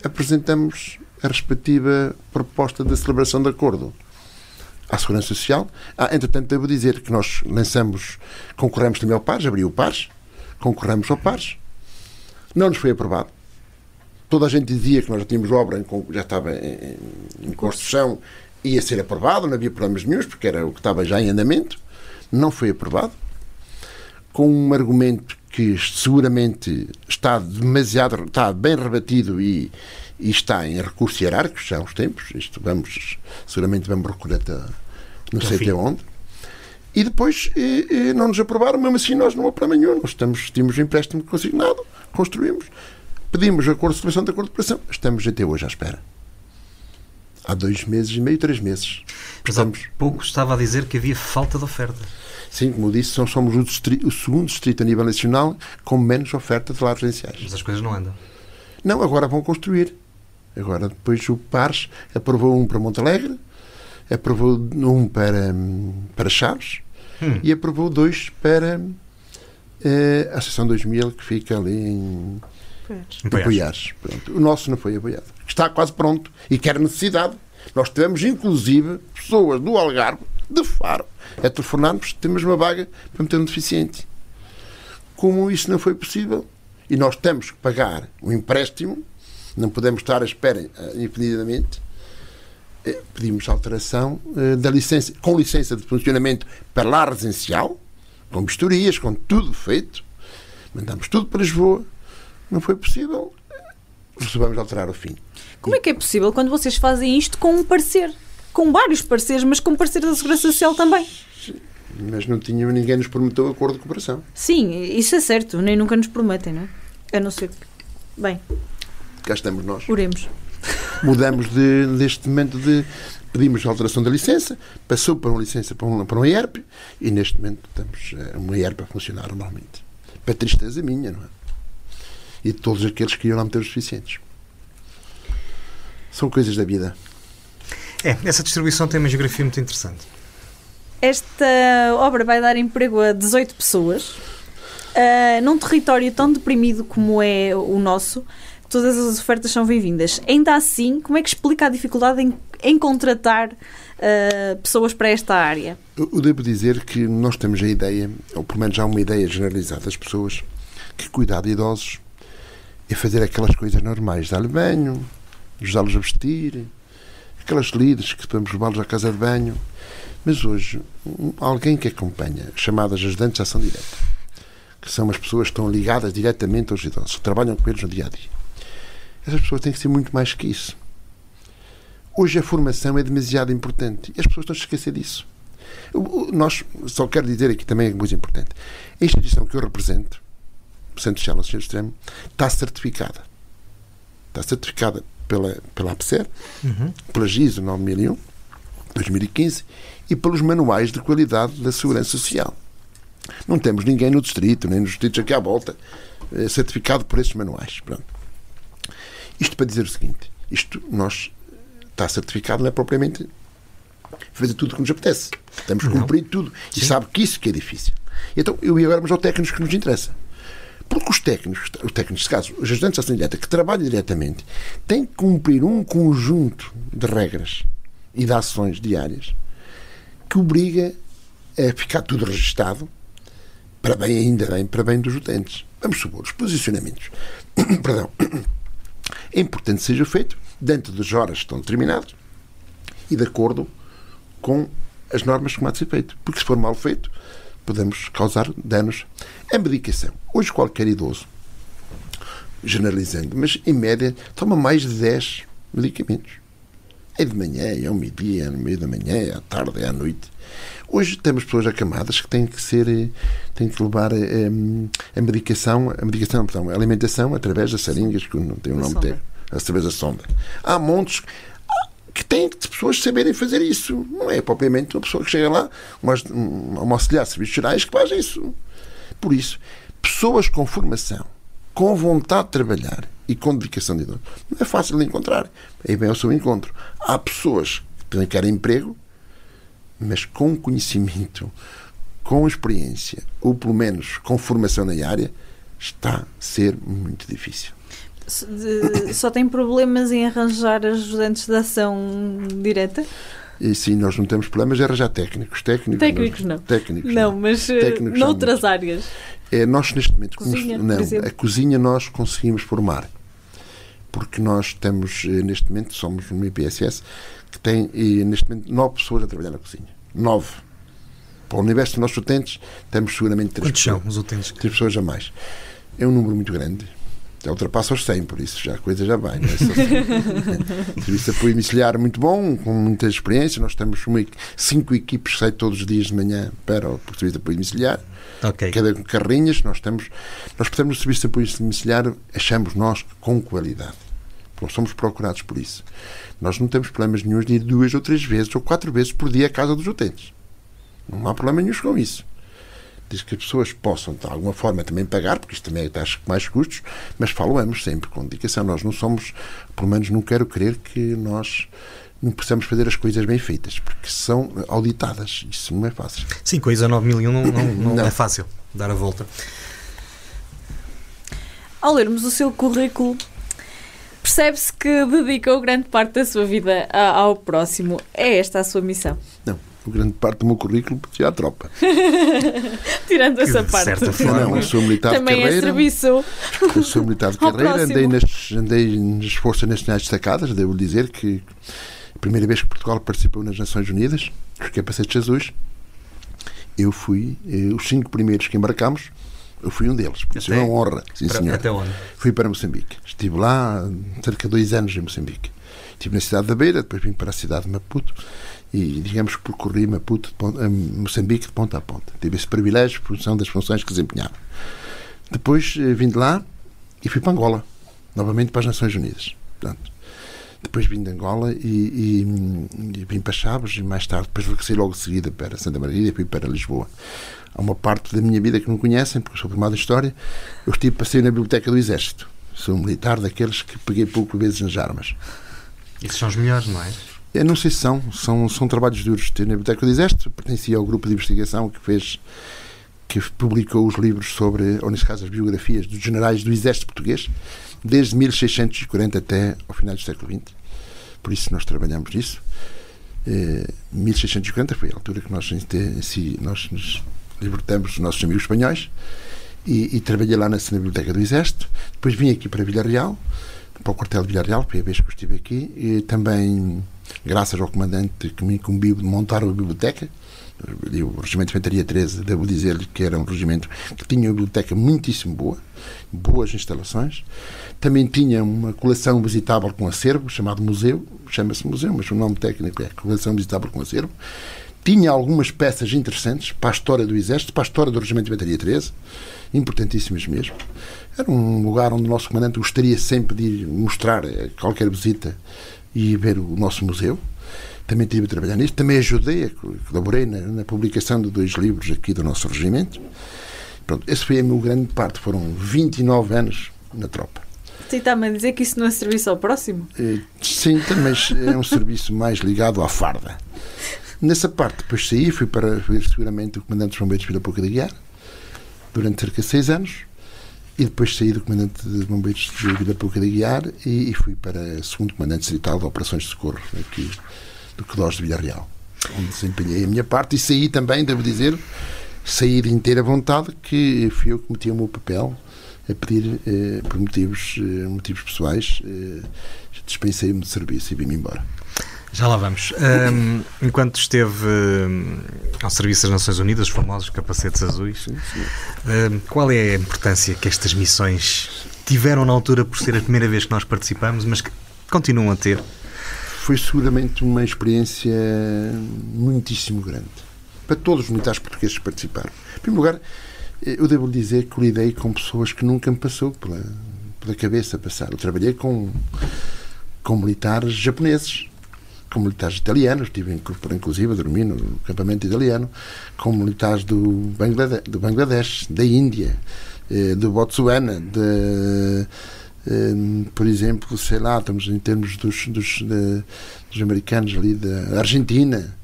Apresentamos a respectiva proposta de celebração de acordo à Segurança Social. Ah, entretanto, devo dizer que nós lançamos, concorremos também ao PARS, abriu o PARS, concorremos ao PARS, não nos foi aprovado. Toda a gente dizia que nós já tínhamos obra, já estava em, em construção, ia ser aprovado, não havia problemas nenhums, porque era o que estava já em andamento. Não foi aprovado. Com um argumento que seguramente está demasiado, está bem rebatido e, e está em recursos hierárquicos já há uns tempos. Isto vamos, seguramente vamos recolher até não sei até onde. E depois eh, eh, não nos aprovaram, mesmo assim nós não problema nenhum. Nós estamos, tínhamos um empréstimo consignado, construímos, pedimos acordo de solução de acordo de operação. Estamos até hoje à espera. Há dois meses e meio, três meses. Mas há pouco estava a dizer que havia falta de oferta. Sim, como disse, somos o, distrito, o segundo distrito a nível nacional com menos oferta de lares residenciais. Mas as coisas não andam. Não, agora vão construir. Agora, depois o PARS aprovou um para Monte Alegre, aprovou um para, para Chaves hum. e aprovou dois para uh, a Seção 2000, que fica ali em, em Poiares. O nosso não foi apoiado. Está quase pronto e quer necessidade. Nós tivemos, inclusive, pessoas do Algarve, de Faro, a telefonar-nos, temos uma vaga para meter um deficiente. Como isso não foi possível, e nós temos que pagar o empréstimo, não podemos estar à espera uh, infinitamente, eh, pedimos alteração uh, da licença, com licença de funcionamento para lá residencial, com vistorias, com tudo feito. Mandamos tudo para Lisboa. Não foi possível. Resolvemos alterar o fim. Como é que é possível quando vocês fazem isto com um parecer? Com vários pareceres, mas com parceiro da Segurança Social também. Mas não tinha, ninguém nos prometeu acordo de cooperação. Sim, isso é certo. Nem nunca nos prometem, não é? A não ser que. Bem. Cá estamos nós. Oremos. Mudamos de, deste momento de. Pedimos a alteração da licença, passou para uma licença para um, para um IERP e neste momento temos eh, uma IERP a funcionar normalmente. Para tristeza minha, não é? E de todos aqueles que iam lá meter os suficientes. São coisas da vida. É, essa distribuição tem uma geografia muito interessante. Esta obra vai dar emprego a 18 pessoas. Uh, num território tão deprimido como é o nosso, todas as ofertas são bem-vindas. Ainda assim, como é que explica a dificuldade em, em contratar uh, pessoas para esta área? Eu devo dizer que nós temos a ideia, ou pelo menos há uma ideia generalizada das pessoas, que cuidar de idosos é fazer aquelas coisas normais, dar-lhe banho, ajudá-los a vestir, aquelas líderes que podemos levá-los à casa de banho. Mas hoje, alguém que acompanha, chamadas ajudantes de ação direta, que são as pessoas que estão ligadas diretamente aos idosos, que trabalham com eles no dia a dia, essas pessoas têm que ser muito mais que isso. Hoje a formação é demasiado importante e as pessoas estão a esquecer disso. Nós, só quero dizer aqui também é muito importante. A instituição que eu represento, o Centro Social Extremo, está certificada. Está certificada pela, pela APSER, uhum. pela GISO 9001, 2015, e pelos manuais de qualidade da Segurança Social. Não temos ninguém no distrito, nem nos distritos aqui à volta, eh, certificado por esses manuais. Pronto. Isto para dizer o seguinte: isto nós está certificado, não é propriamente fazer tudo o que nos apetece. Temos que cumprir tudo. E Sim. sabe que isso que é difícil. Então, eu ia agora, mas ao técnicos que nos interessa. Porque os técnicos, os técnicos, neste caso, os ajudantes de ação direta, que trabalham diretamente, têm que cumprir um conjunto de regras e de ações diárias que obriga a ficar tudo registado para bem, ainda bem, para bem dos utentes. Vamos supor, os posicionamentos. Perdão é importante que seja feito dentro das horas que estão determinadas e de acordo com as normas que há de ser feito. Porque se for mal feito, podemos causar danos. A medicação. Hoje qualquer idoso, generalizando, mas em média, toma mais de 10 medicamentos. É de manhã, é ao meio-dia, é no meio da manhã, é à tarde, é à noite. Hoje temos pessoas acamadas que têm que ser, eh, têm que levar a, eh, a medicação, a medicação, perdão, a alimentação através das seringas, que não tem o um nome técnico, através da sonda. Há montes que têm de pessoas saberem fazer isso. Não é propriamente uma pessoa que chega lá, uma, uma auxiliar de serviços gerais, que faz isso. Por isso, pessoas com formação, com vontade de trabalhar e com dedicação de idade, não é fácil de encontrar. Aí vem o seu encontro. Há pessoas que querem emprego mas com conhecimento, com experiência, ou pelo menos com formação na área, está a ser muito difícil. Só tem problemas em arranjar ajudantes de ação direta? E sim, nós não temos problemas em arranjar técnicos. Técnicos, técnicos não. Técnicos não, não. mas eh, técnicos noutras áreas. É, nós neste momento, cozinha, não, a cozinha nós conseguimos formar. Porque nós temos, eh, neste momento, somos uma IPSS que tem, neste momento, nove pessoas a trabalhar na cozinha. Nove. Para o universo dos nossos utentes, temos seguramente três Quantos pessoas. são os utentes? Três pessoas a mais. É um número muito grande. Já ultrapassa os 100, por isso já a coisa já vai. Não é? Serviço de apoio domiciliar muito bom, com muita experiência. Nós temos uma, cinco equipes que saem todos os dias de manhã para o serviço de apoio domiciliar. Ok. Cada carrinhas, nós temos, nós prestamos o serviço de apoio domiciliar, achamos nós, com qualidade. Nós somos procurados por isso. Nós não temos problemas nenhum de ir duas ou três vezes ou quatro vezes por dia à casa dos utentes. Não há problema nenhum com isso. Diz que as pessoas possam, de alguma forma, também pagar, porque isto também é taxa com mais custos, mas falamos sempre com dedicação. Nós não somos, pelo menos não quero crer que nós não possamos fazer as coisas bem feitas, porque são auditadas. Isso não é fácil. Sim, com a ISO 9001 não, não, não Não. é fácil dar a volta. Ao lermos o seu currículo, percebe-se que dedicou grande parte da sua vida ao próximo. É esta a sua missão? Não. Grande parte do meu currículo pertencia à tropa. Tirando essa parte. certa forma- Não, eu sou militar Também de é carreira. serviço. Eu sou militar de carreira, andei nas, andei nas Forças Nacionais Destacadas, devo dizer que a primeira vez que Portugal participou nas Nações Unidas, os capacetes azuis, eu fui, eh, os cinco primeiros que embarcámos, eu fui um deles. Isso é Até- uma honra. Sim, Para- senhor. Até onde? Fui para Moçambique. Estive lá cerca de dois anos em Moçambique. Estive na cidade da Beira, depois vim para a cidade de Maputo e, digamos, percorri Maputo de ponta, eh, Moçambique de ponta a ponta. Tive esse privilégio por função das funções que desempenhava. Depois eh, vim de lá e fui para Angola, novamente para as Nações Unidas. Portanto, depois vim de Angola e, e- e vim para Chaves e mais tarde, depois regressei logo de seguida para Santa Maria e fui para Lisboa. Há uma parte da minha vida que não conhecem, porque sou formado em História. Eu estive passei na Biblioteca do Exército. Sou um militar daqueles que peguei pouco vezes nas armas. Esses são os melhores, não é? Eu não sei se são, são, são trabalhos duros. Na Biblioteca do Exército, pertencia ao grupo de investigação que fez, que publicou os livros sobre, ou nesse caso as biografias dos generais do Exército Português, desde 1640 até ao final do século XX. Por isso nós trabalhamos nisso. Eh, 1640 foi a altura que nós, nós nos libertamos dos nossos amigos espanhóis e, e trabalhei lá na, na Biblioteca do Exército. Depois vim aqui para Villarreal, para o quartel de Villarreal, foi a vez que eu estive aqui, e também, graças ao comandante que me incumbiu de montar a biblioteca, o Regimento de Infantaria 13, devo dizer-lhe que era um regimento que tinha uma biblioteca muitíssimo boa, boas instalações. Também tinha uma coleção visitável com acervo, chamado museu, chama-se museu, mas o nome técnico é coleção visitável com acervo. Tinha algumas peças interessantes para a história do Exército, para a história do Regimento de Infantaria 13, importantíssimas mesmo. Era um lugar onde o nosso comandante gostaria sempre de mostrar a qualquer visita e ver o nosso museu. Também estive a trabalhar nisso. Também ajudei, colaborei na, na publicação de dois livros aqui do nosso regimento. Pronto, esse foi a minha grande parte. Foram 29 anos na tropa. Você está-me a dizer que isso não é serviço ao próximo? Eh, Sim, mas é um serviço mais ligado à farda. Nessa parte, depois saí, fui para ver seguramente o comandante dos bombeiros Vila Pouca de Guiar, durante cerca de seis anos, e depois saí do comandante de bombeiros de Vila Pouca de Guiar e, e fui para segundo comandante distrital de operações de socorro, aqui do Codós de Villarreal, onde desempenhei a minha parte e saí também, devo dizer, saí de inteira vontade, que fui eu que meti o meu papel a pedir, eh, por motivos, eh, motivos pessoais, eh, dispensei-me de serviço e vim-me embora. Já lá vamos. Ahm, enquanto esteve ahm, ao serviço das Nações Unidas, os famosos capacetes azuis, ahm, qual é a importância que estas missões tiveram na altura por ser a primeira vez que nós participamos, mas que continuam a ter? Foi seguramente uma experiência muitíssimo grande para todos os militares portugueses que participaram. Em primeiro lugar, eh, eu devo dizer que lidei com pessoas que nunca me passou pela, pela cabeça passar. Eu trabalhei com, com militares japoneses, com militares italianos, estive inclusive a dormir no acampamento italiano, com militares do Bangladesh, do Bangladesh da Índia, eh, do Botsuana, de, eh, por exemplo, sei lá, estamos em termos dos, dos, de, dos americanos ali da Argentina,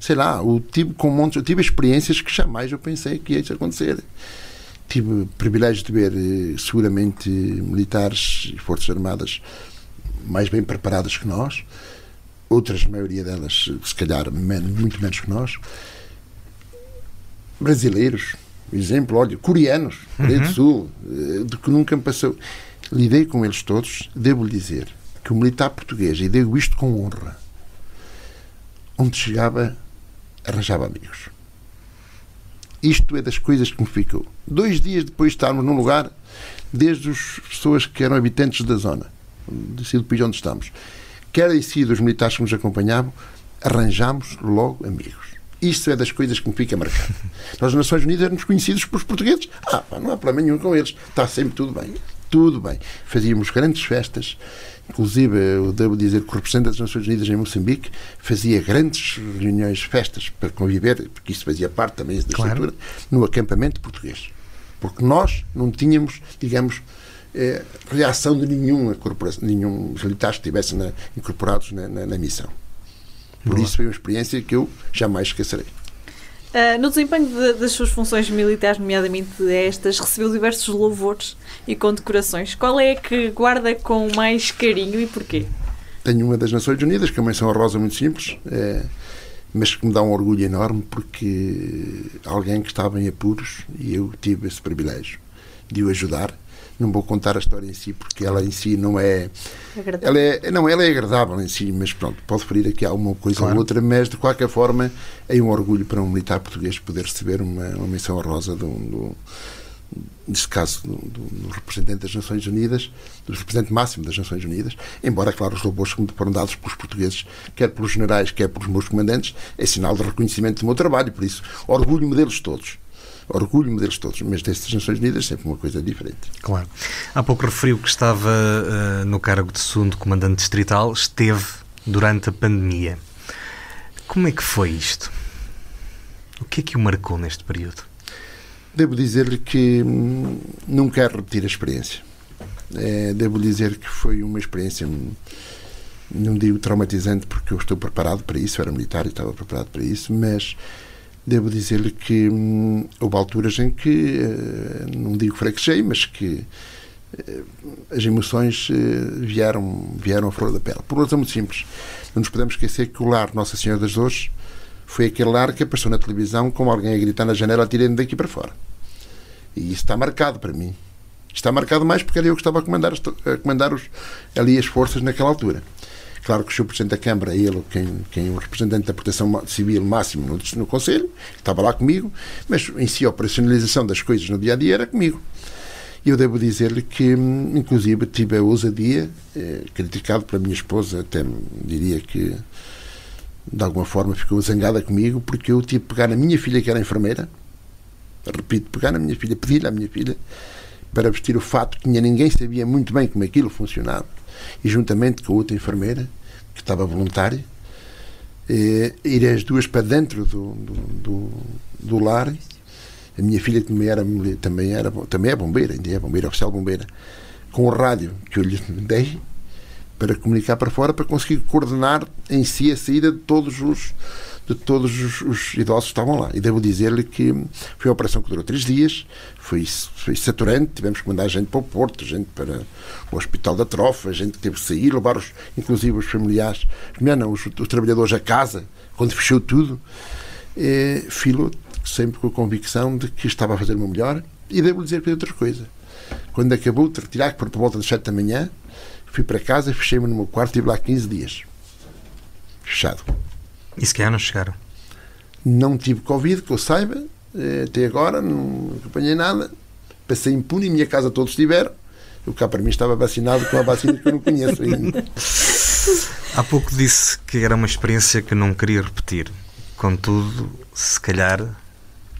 sei lá, o tive com montes, eu tive experiências que jamais eu pensei que ia acontecer. Tive o privilégio de ver eh, seguramente militares e forças armadas mais bem preparadas que nós, outras, a maioria delas, se calhar, men muito menos que nós. Brasileiros, exemplo, olha, coreanos, Coreia do Sul, eh, de que nunca me passou. Lidei com eles todos, devo-lhe dizer que o militar português, e digo isto com honra, onde chegava, arranjava amigos. Isto é das coisas que me ficou. Dois dias depois de estarmos num lugar, desde as pessoas que eram habitantes da zona, do país onde estamos, quer em si dos militares que nos acompanhavam, arranjámos logo amigos. Isto é das coisas que me fica marcado. Nós, nas Nações Unidas, éramos conhecidos pelos portugueses. Ah, não há problema nenhum com eles. Está sempre tudo bem. Tudo bem. Fazíamos grandes festas. Inclusive, eu devo dizer que o representante das Nações Unidas em Moçambique fazia grandes reuniões, festas para conviver, porque isso fazia parte também da Claro. estrutura, no acampamento português. Porque nós não tínhamos, digamos, eh, reação de nenhuma corporação, nenhum militar que estivesse na- incorporados na, na- na missão. Por Boa. isso foi uma experiência que eu jamais esquecerei. Ah, no desempenho de- das suas funções militares, nomeadamente estas, recebeu diversos louvores e condecorações. Qual é a que guarda com mais carinho e porquê? Tenho uma das Nações Unidas, que é uma menção honrosa muito simples, eh, mas que me dá um orgulho enorme porque alguém que estava em apuros e eu tive esse privilégio de o ajudar. Não vou contar a história em si, porque ela em si não é. Ela é, não, ela é agradável em si, mas pronto, pode referir aqui a uma coisa Claro. ou outra, mas de qualquer forma é um orgulho para um militar português poder receber uma, uma menção honrosa de um, do, neste caso, do, do- do representante das Nações Unidas, do representante máximo das Nações Unidas, embora, claro, os louvores que me foram dados pelos portugueses, quer pelos generais, quer pelos meus comandantes, é sinal de reconhecimento do meu trabalho, por isso orgulho-me deles todos. Orgulho-me deles todos, mas destas Nações Unidas sempre uma coisa diferente. Claro. Há pouco referiu que estava eh, no cargo de segundo comandante distrital, esteve durante a pandemia. Como é que foi isto? O que é que o marcou neste período? Devo dizer-lhe que hum, não quero repetir a experiência. Eh, devo dizer que foi uma experiência, hum, não digo traumatizante, porque eu estou preparado para isso, eu era militar e estava preparado para isso, mas devo dizer-lhe que hum, houve alturas em que, eh, não digo fraquejei, mas que eh, as emoções eh, vieram, vieram à flor da pele. Por razão muito simples. Não nos podemos esquecer que o lar Nossa Senhora das Dores foi aquele lar que apareceu na televisão como alguém a gritar na janela, atirem daqui para fora. E isso está marcado para mim. Está marcado mais porque era eu que estava a comandar, a comandar os, ali as forças naquela altura. Claro que o. Presidente da Câmara, ele, quem, quem é o representante da Proteção Civil máximo no, no Conselho, estava lá comigo, mas em si a operacionalização das coisas no dia a dia era comigo. E eu devo dizer-lhe que, hum, inclusive, tive a ousadia, eh, criticado pela minha esposa, até diria que de alguma forma ficou zangada comigo, porque eu tive que pegar na minha filha, que era enfermeira, repito, pegar na minha filha, pedir-lhe à minha filha para vestir o fato que ninguém sabia muito bem como aquilo funcionava, e juntamente com outra enfermeira, que estava voluntária, eh, as duas para dentro do, do, do, do lar. A minha filha também era, também era também é bombeira, ainda é bombeira, oficial bombeira, com o rádio que eu lhe dei para comunicar para fora para conseguir coordenar em si a saída de todos os de todos os, os idosos que estavam lá. E devo dizer-lhe que foi uma operação que durou três dias, foi, foi saturante, tivemos que mandar gente para o Porto, gente para o Hospital da Trofa, gente que teve que sair, levar os, inclusive os familiares, não, os, os trabalhadores a casa, quando fechou tudo. Filo sempre com a convicção de que estava a fazer o meu melhor e devo dizer que outra coisa. Quando acabou de retirar, por volta das 7 da manhã, fui para casa, fechei-me no meu quarto e estive lá 15 dias. Fechado. E se calhar não chegaram. Não tive Covid, que eu saiba, eh, até agora, não acompanhei nada. Passei impune, em minha casa todos tiveram. O cá para mim estava vacinado com a vacina que eu não conheço ainda. Há pouco disse que era uma experiência que não queria repetir. Contudo, se calhar,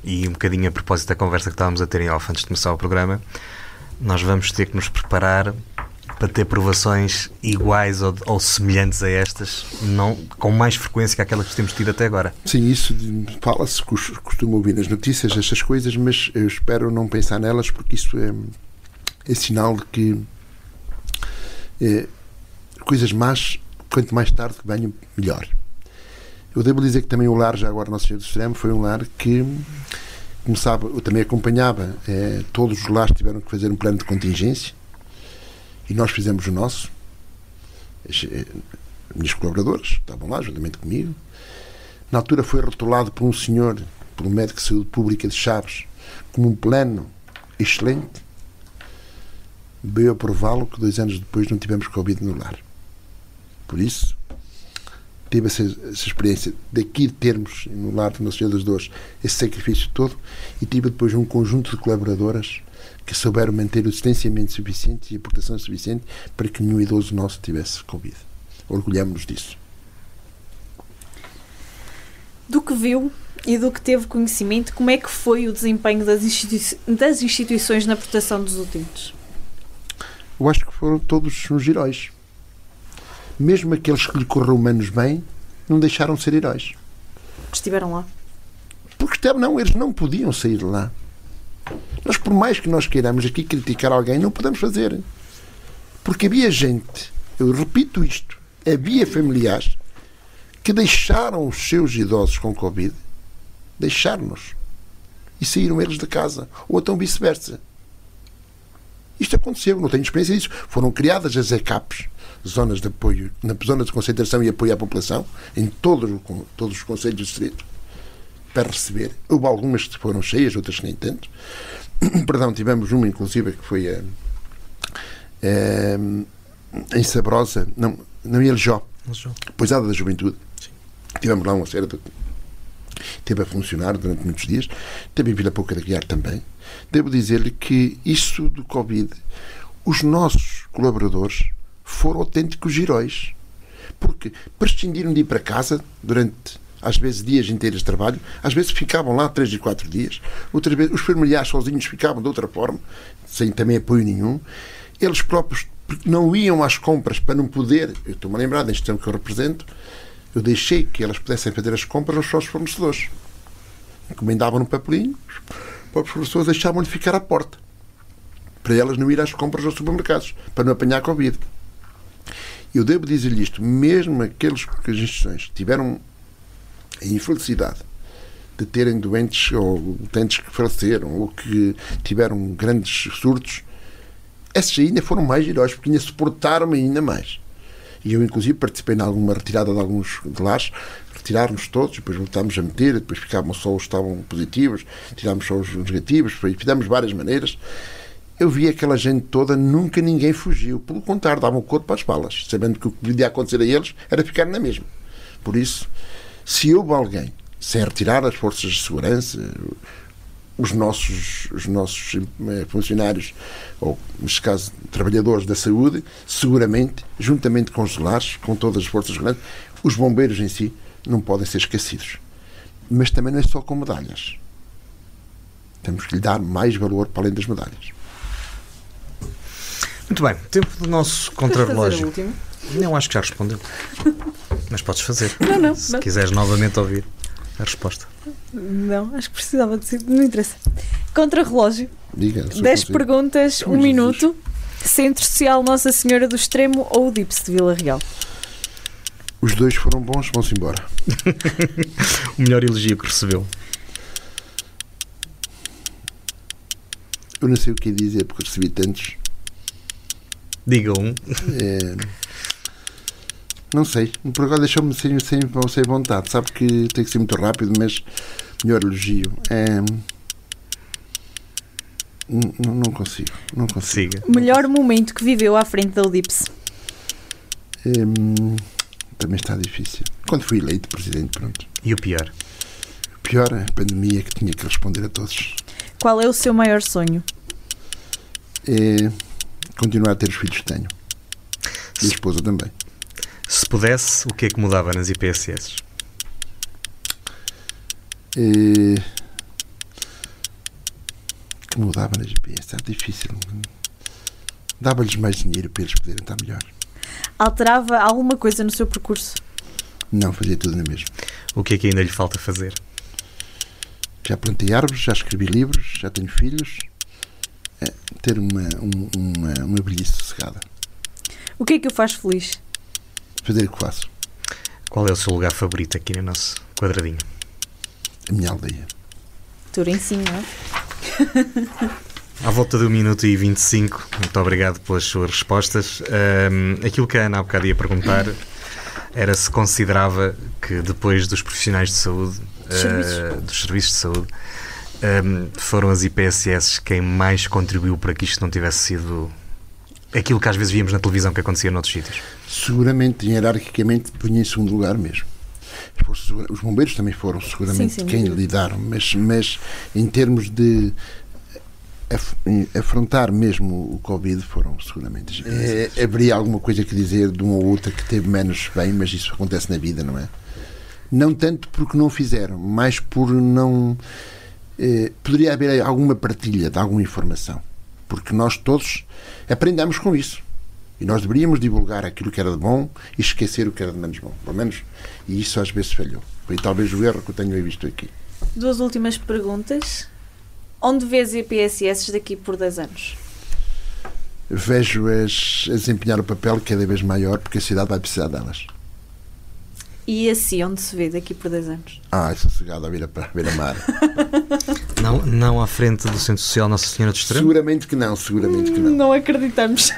e um bocadinho a propósito da conversa que estávamos a ter em off antes de começar o programa, nós vamos ter que nos preparar para ter provações iguais ou, ou semelhantes a estas, não, com mais frequência que aquelas que temos tido até agora. Sim, isso fala-se, cos- costumo ouvir nas notícias essas coisas, mas eu espero não pensar nelas porque isso é, é sinal de que é, coisas más, quanto mais tarde que venham, melhor. Eu devo dizer que também o lar, já agora Nosso Senhor do Extremo, foi um lar que começava, eu também acompanhava, eh, todos os lares tiveram que fazer um plano de contingência e nós fizemos o nosso. As, eh, minhas colaboradoras estavam lá, juntamente comigo. Na altura foi rotulado por um senhor, por um médico de saúde pública de Chaves, como um plano excelente. Veio a prová-lo que dois anos depois não tivemos Covid no lar. Por isso, teve essa, essa experiência daqui de termos, no lar do Nosso Senhor das Dores, esse sacrifício todo e tive depois um conjunto de colaboradoras que souberam manter o distanciamento suficiente e a proteção suficiente para que nenhum idoso nosso tivesse Covid. Orgulhamos-nos disso. Do que viu e do que teve conhecimento, como é que foi o desempenho das, institui das instituições na proteção dos utentes? Eu acho que foram todos uns heróis. Mesmo aqueles que lhe correram menos bem, não deixaram de ser heróis. Estiveram lá? Porque não, eles não podiam sair de lá. Nós, por mais que nós queiramos aqui criticar alguém, não podemos fazer. Porque havia gente, eu repito isto, havia familiares que deixaram os seus idosos com Covid, deixaram-nos e saíram eles da casa, ou então vice-versa. Isto aconteceu, não tenho experiência disso. Foram criadas as ECAPs, zonas de apoio, na zona de concentração e apoio à população, em todos, todos os conselhos de distrito, para receber. Houve algumas que foram cheias, outras nem tanto. Perdão, tivemos uma, inclusive, que foi a, a, em Sabrosa, não, não em Aljó, Poisada da Juventude. Sim. Tivemos lá uma série de. Teve a funcionar durante muitos dias. Teve em Vila Pouca de Guiar também. Devo dizer-lhe que isso do Covid, os nossos colaboradores foram autênticos heróis. Porque prescindiram de ir para casa durante às vezes dias inteiros de trabalho, às vezes ficavam lá três e quatro dias, outras vezes os familiares sozinhos ficavam de outra forma, sem também apoio nenhum. Eles próprios não iam às compras para não poder, eu estou-me a lembrar da instituição que eu represento, eu deixei que elas pudessem fazer as compras aos seus fornecedores. Encomendavam no papelinho, os fornecedores deixavam-lhe ficar à porta, para elas não ir às compras aos supermercados, para não apanhar Covid. Eu devo dizer-lhe isto, mesmo aqueles que as instituições tiveram a infelicidade de terem doentes ou utentes que faleceram ou que tiveram grandes surtos, esses ainda foram mais heróis, porque ainda suportaram-me ainda mais. E eu, inclusive, participei em alguma retirada de alguns de lares, retirámos todos, depois voltámos a meter, depois ficavam só os que estavam positivos, tirámos só os negativos, fizemos várias maneiras. Eu vi aquela gente toda, nunca ninguém fugiu. Pelo contrário, davam o corpo às balas, sabendo que o que podia acontecer a eles era ficar na mesma. Por isso, se houve alguém, sem retirar as forças de segurança, os nossos, os nossos eh, funcionários, ou neste caso trabalhadores da saúde, seguramente, juntamente com os lares, com todas as forças de segurança, os bombeiros em si não podem ser esquecidos. Mas também não é só com medalhas. Temos que lhe dar mais valor para além das medalhas. Muito bem, tempo do nosso contrarrelógio. Não, acho que já respondeu. Mas podes fazer. Não, não. Se não. quiseres novamente ouvir a resposta. Não, acho que precisava de ser. Não interessa. Contra-relógio. Diga. 10 perguntas, 1 um minuto. Centro Social Nossa Senhora do Extremo ou o DIPS de Vila Real? Os dois foram bons, vão-se embora. o melhor elogio que recebeu. Eu não sei o que ia dizer porque recebi tantos. Diga um. É... Não sei. Por agora deixou-me sem, sem, sem vontade. Sabe que tem que ser muito rápido, mas melhor elogio. É... Não, não consigo. Não consigo. Siga. Melhor momento que viveu à frente da UDIPS? É... Também está difícil. Quando fui eleito presidente, pronto. E o pior? O pior é a pandemia que tinha que responder a todos. Qual é o seu maior sonho? É continuar a ter os filhos que tenho. E a esposa também. Se pudesse, o que é que mudava nas IPSS? E... Que mudava nas IPSS? É difícil. Dava-lhes mais dinheiro para eles poderem estar melhor. Alterava alguma coisa no seu percurso? Não, fazia tudo na mesma. O que é que ainda lhe falta fazer? Já plantei árvores, já escrevi livros, já tenho filhos. É, ter uma, uma, uma velhice sossegada. O que é que o faz feliz? Fazer o que faço. Qual é o seu lugar favorito aqui no nosso quadradinho? A minha aldeia. Turencinho, não é? À volta de 1 minuto e 25, muito obrigado pelas suas respostas. Um, aquilo que a Ana há bocado ia perguntar era se considerava que depois dos profissionais de saúde, uh, dos serviços de saúde, um, foram as IPSS quem mais contribuiu para que isto não tivesse sido aquilo que às vezes víamos na televisão que acontecia noutros sítios? Seguramente, hierarquicamente, punha em segundo lugar mesmo. Os bombeiros também foram seguramente sim, sim, quem lidaram, mas, mas em termos de afrontar mesmo o Covid foram seguramente. É, haveria alguma coisa que dizer de uma ou outra que teve menos bem, mas isso acontece na vida, não é? Não tanto porque não fizeram, mas por não. Eh, poderia haver alguma partilha de alguma informação, porque nós todos aprendemos com isso. E nós deveríamos divulgar aquilo que era de bom e esquecer o que era de menos bom. Pelo menos, e isso às vezes falhou. Foi talvez o erro que eu tenho visto aqui. Duas últimas perguntas. Onde vês IPSS daqui por 10 anos? Vejo-as a desempenhar o papel cada vez maior porque a cidade vai precisar delas. E assim, onde se vê daqui por 10 anos? Ah, sossegado à beira-mar. não, não à frente do Centro Social Nossa Senhora de Extremo? Seguramente que não, seguramente que não. Não acreditamos.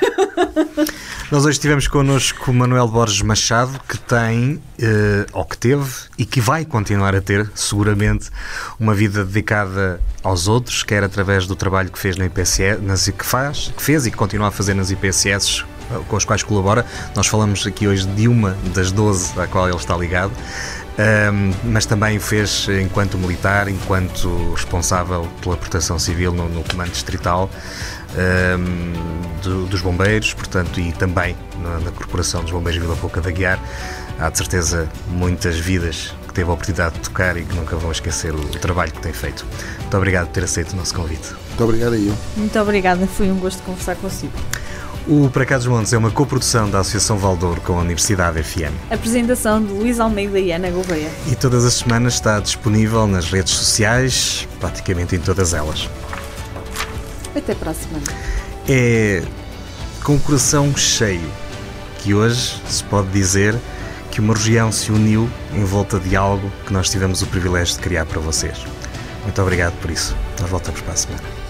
Nós hoje tivemos connosco o Manuel Borges Machado, que tem, eh, ou que teve, e que vai continuar a ter, seguramente, uma vida dedicada aos outros, quer através do trabalho que fez na IPSS, nas, que faz, que fez e que continua a fazer nas IPSS com as quais colabora. Nós falamos aqui hoje de uma das 12 à qual ele está ligado. Um, mas também fez enquanto militar, enquanto responsável pela proteção civil no, no comando distrital um, do, dos bombeiros, portanto, e também na, na Corporação dos Bombeiros Vila Pouca da Guiar. Há de certeza muitas vidas que teve a oportunidade de tocar e que nunca vão esquecer o, o trabalho que tem feito. Muito obrigado por ter aceito o nosso convite. Muito obrigado a eu. Muito obrigada, foi um gosto conversar consigo. O Para Cá dos Montes é uma coprodução da Associação Valdouro com a Universidade FM. Apresentação de Luís Almeida e Ana Gouveia. E todas as semanas está disponível nas redes sociais, praticamente em todas elas. Até para a semana. É com o coração cheio que hoje se pode dizer que uma região se uniu em volta de algo que nós tivemos o privilégio de criar para vocês. Muito obrigado por isso. Nós voltamos para a semana.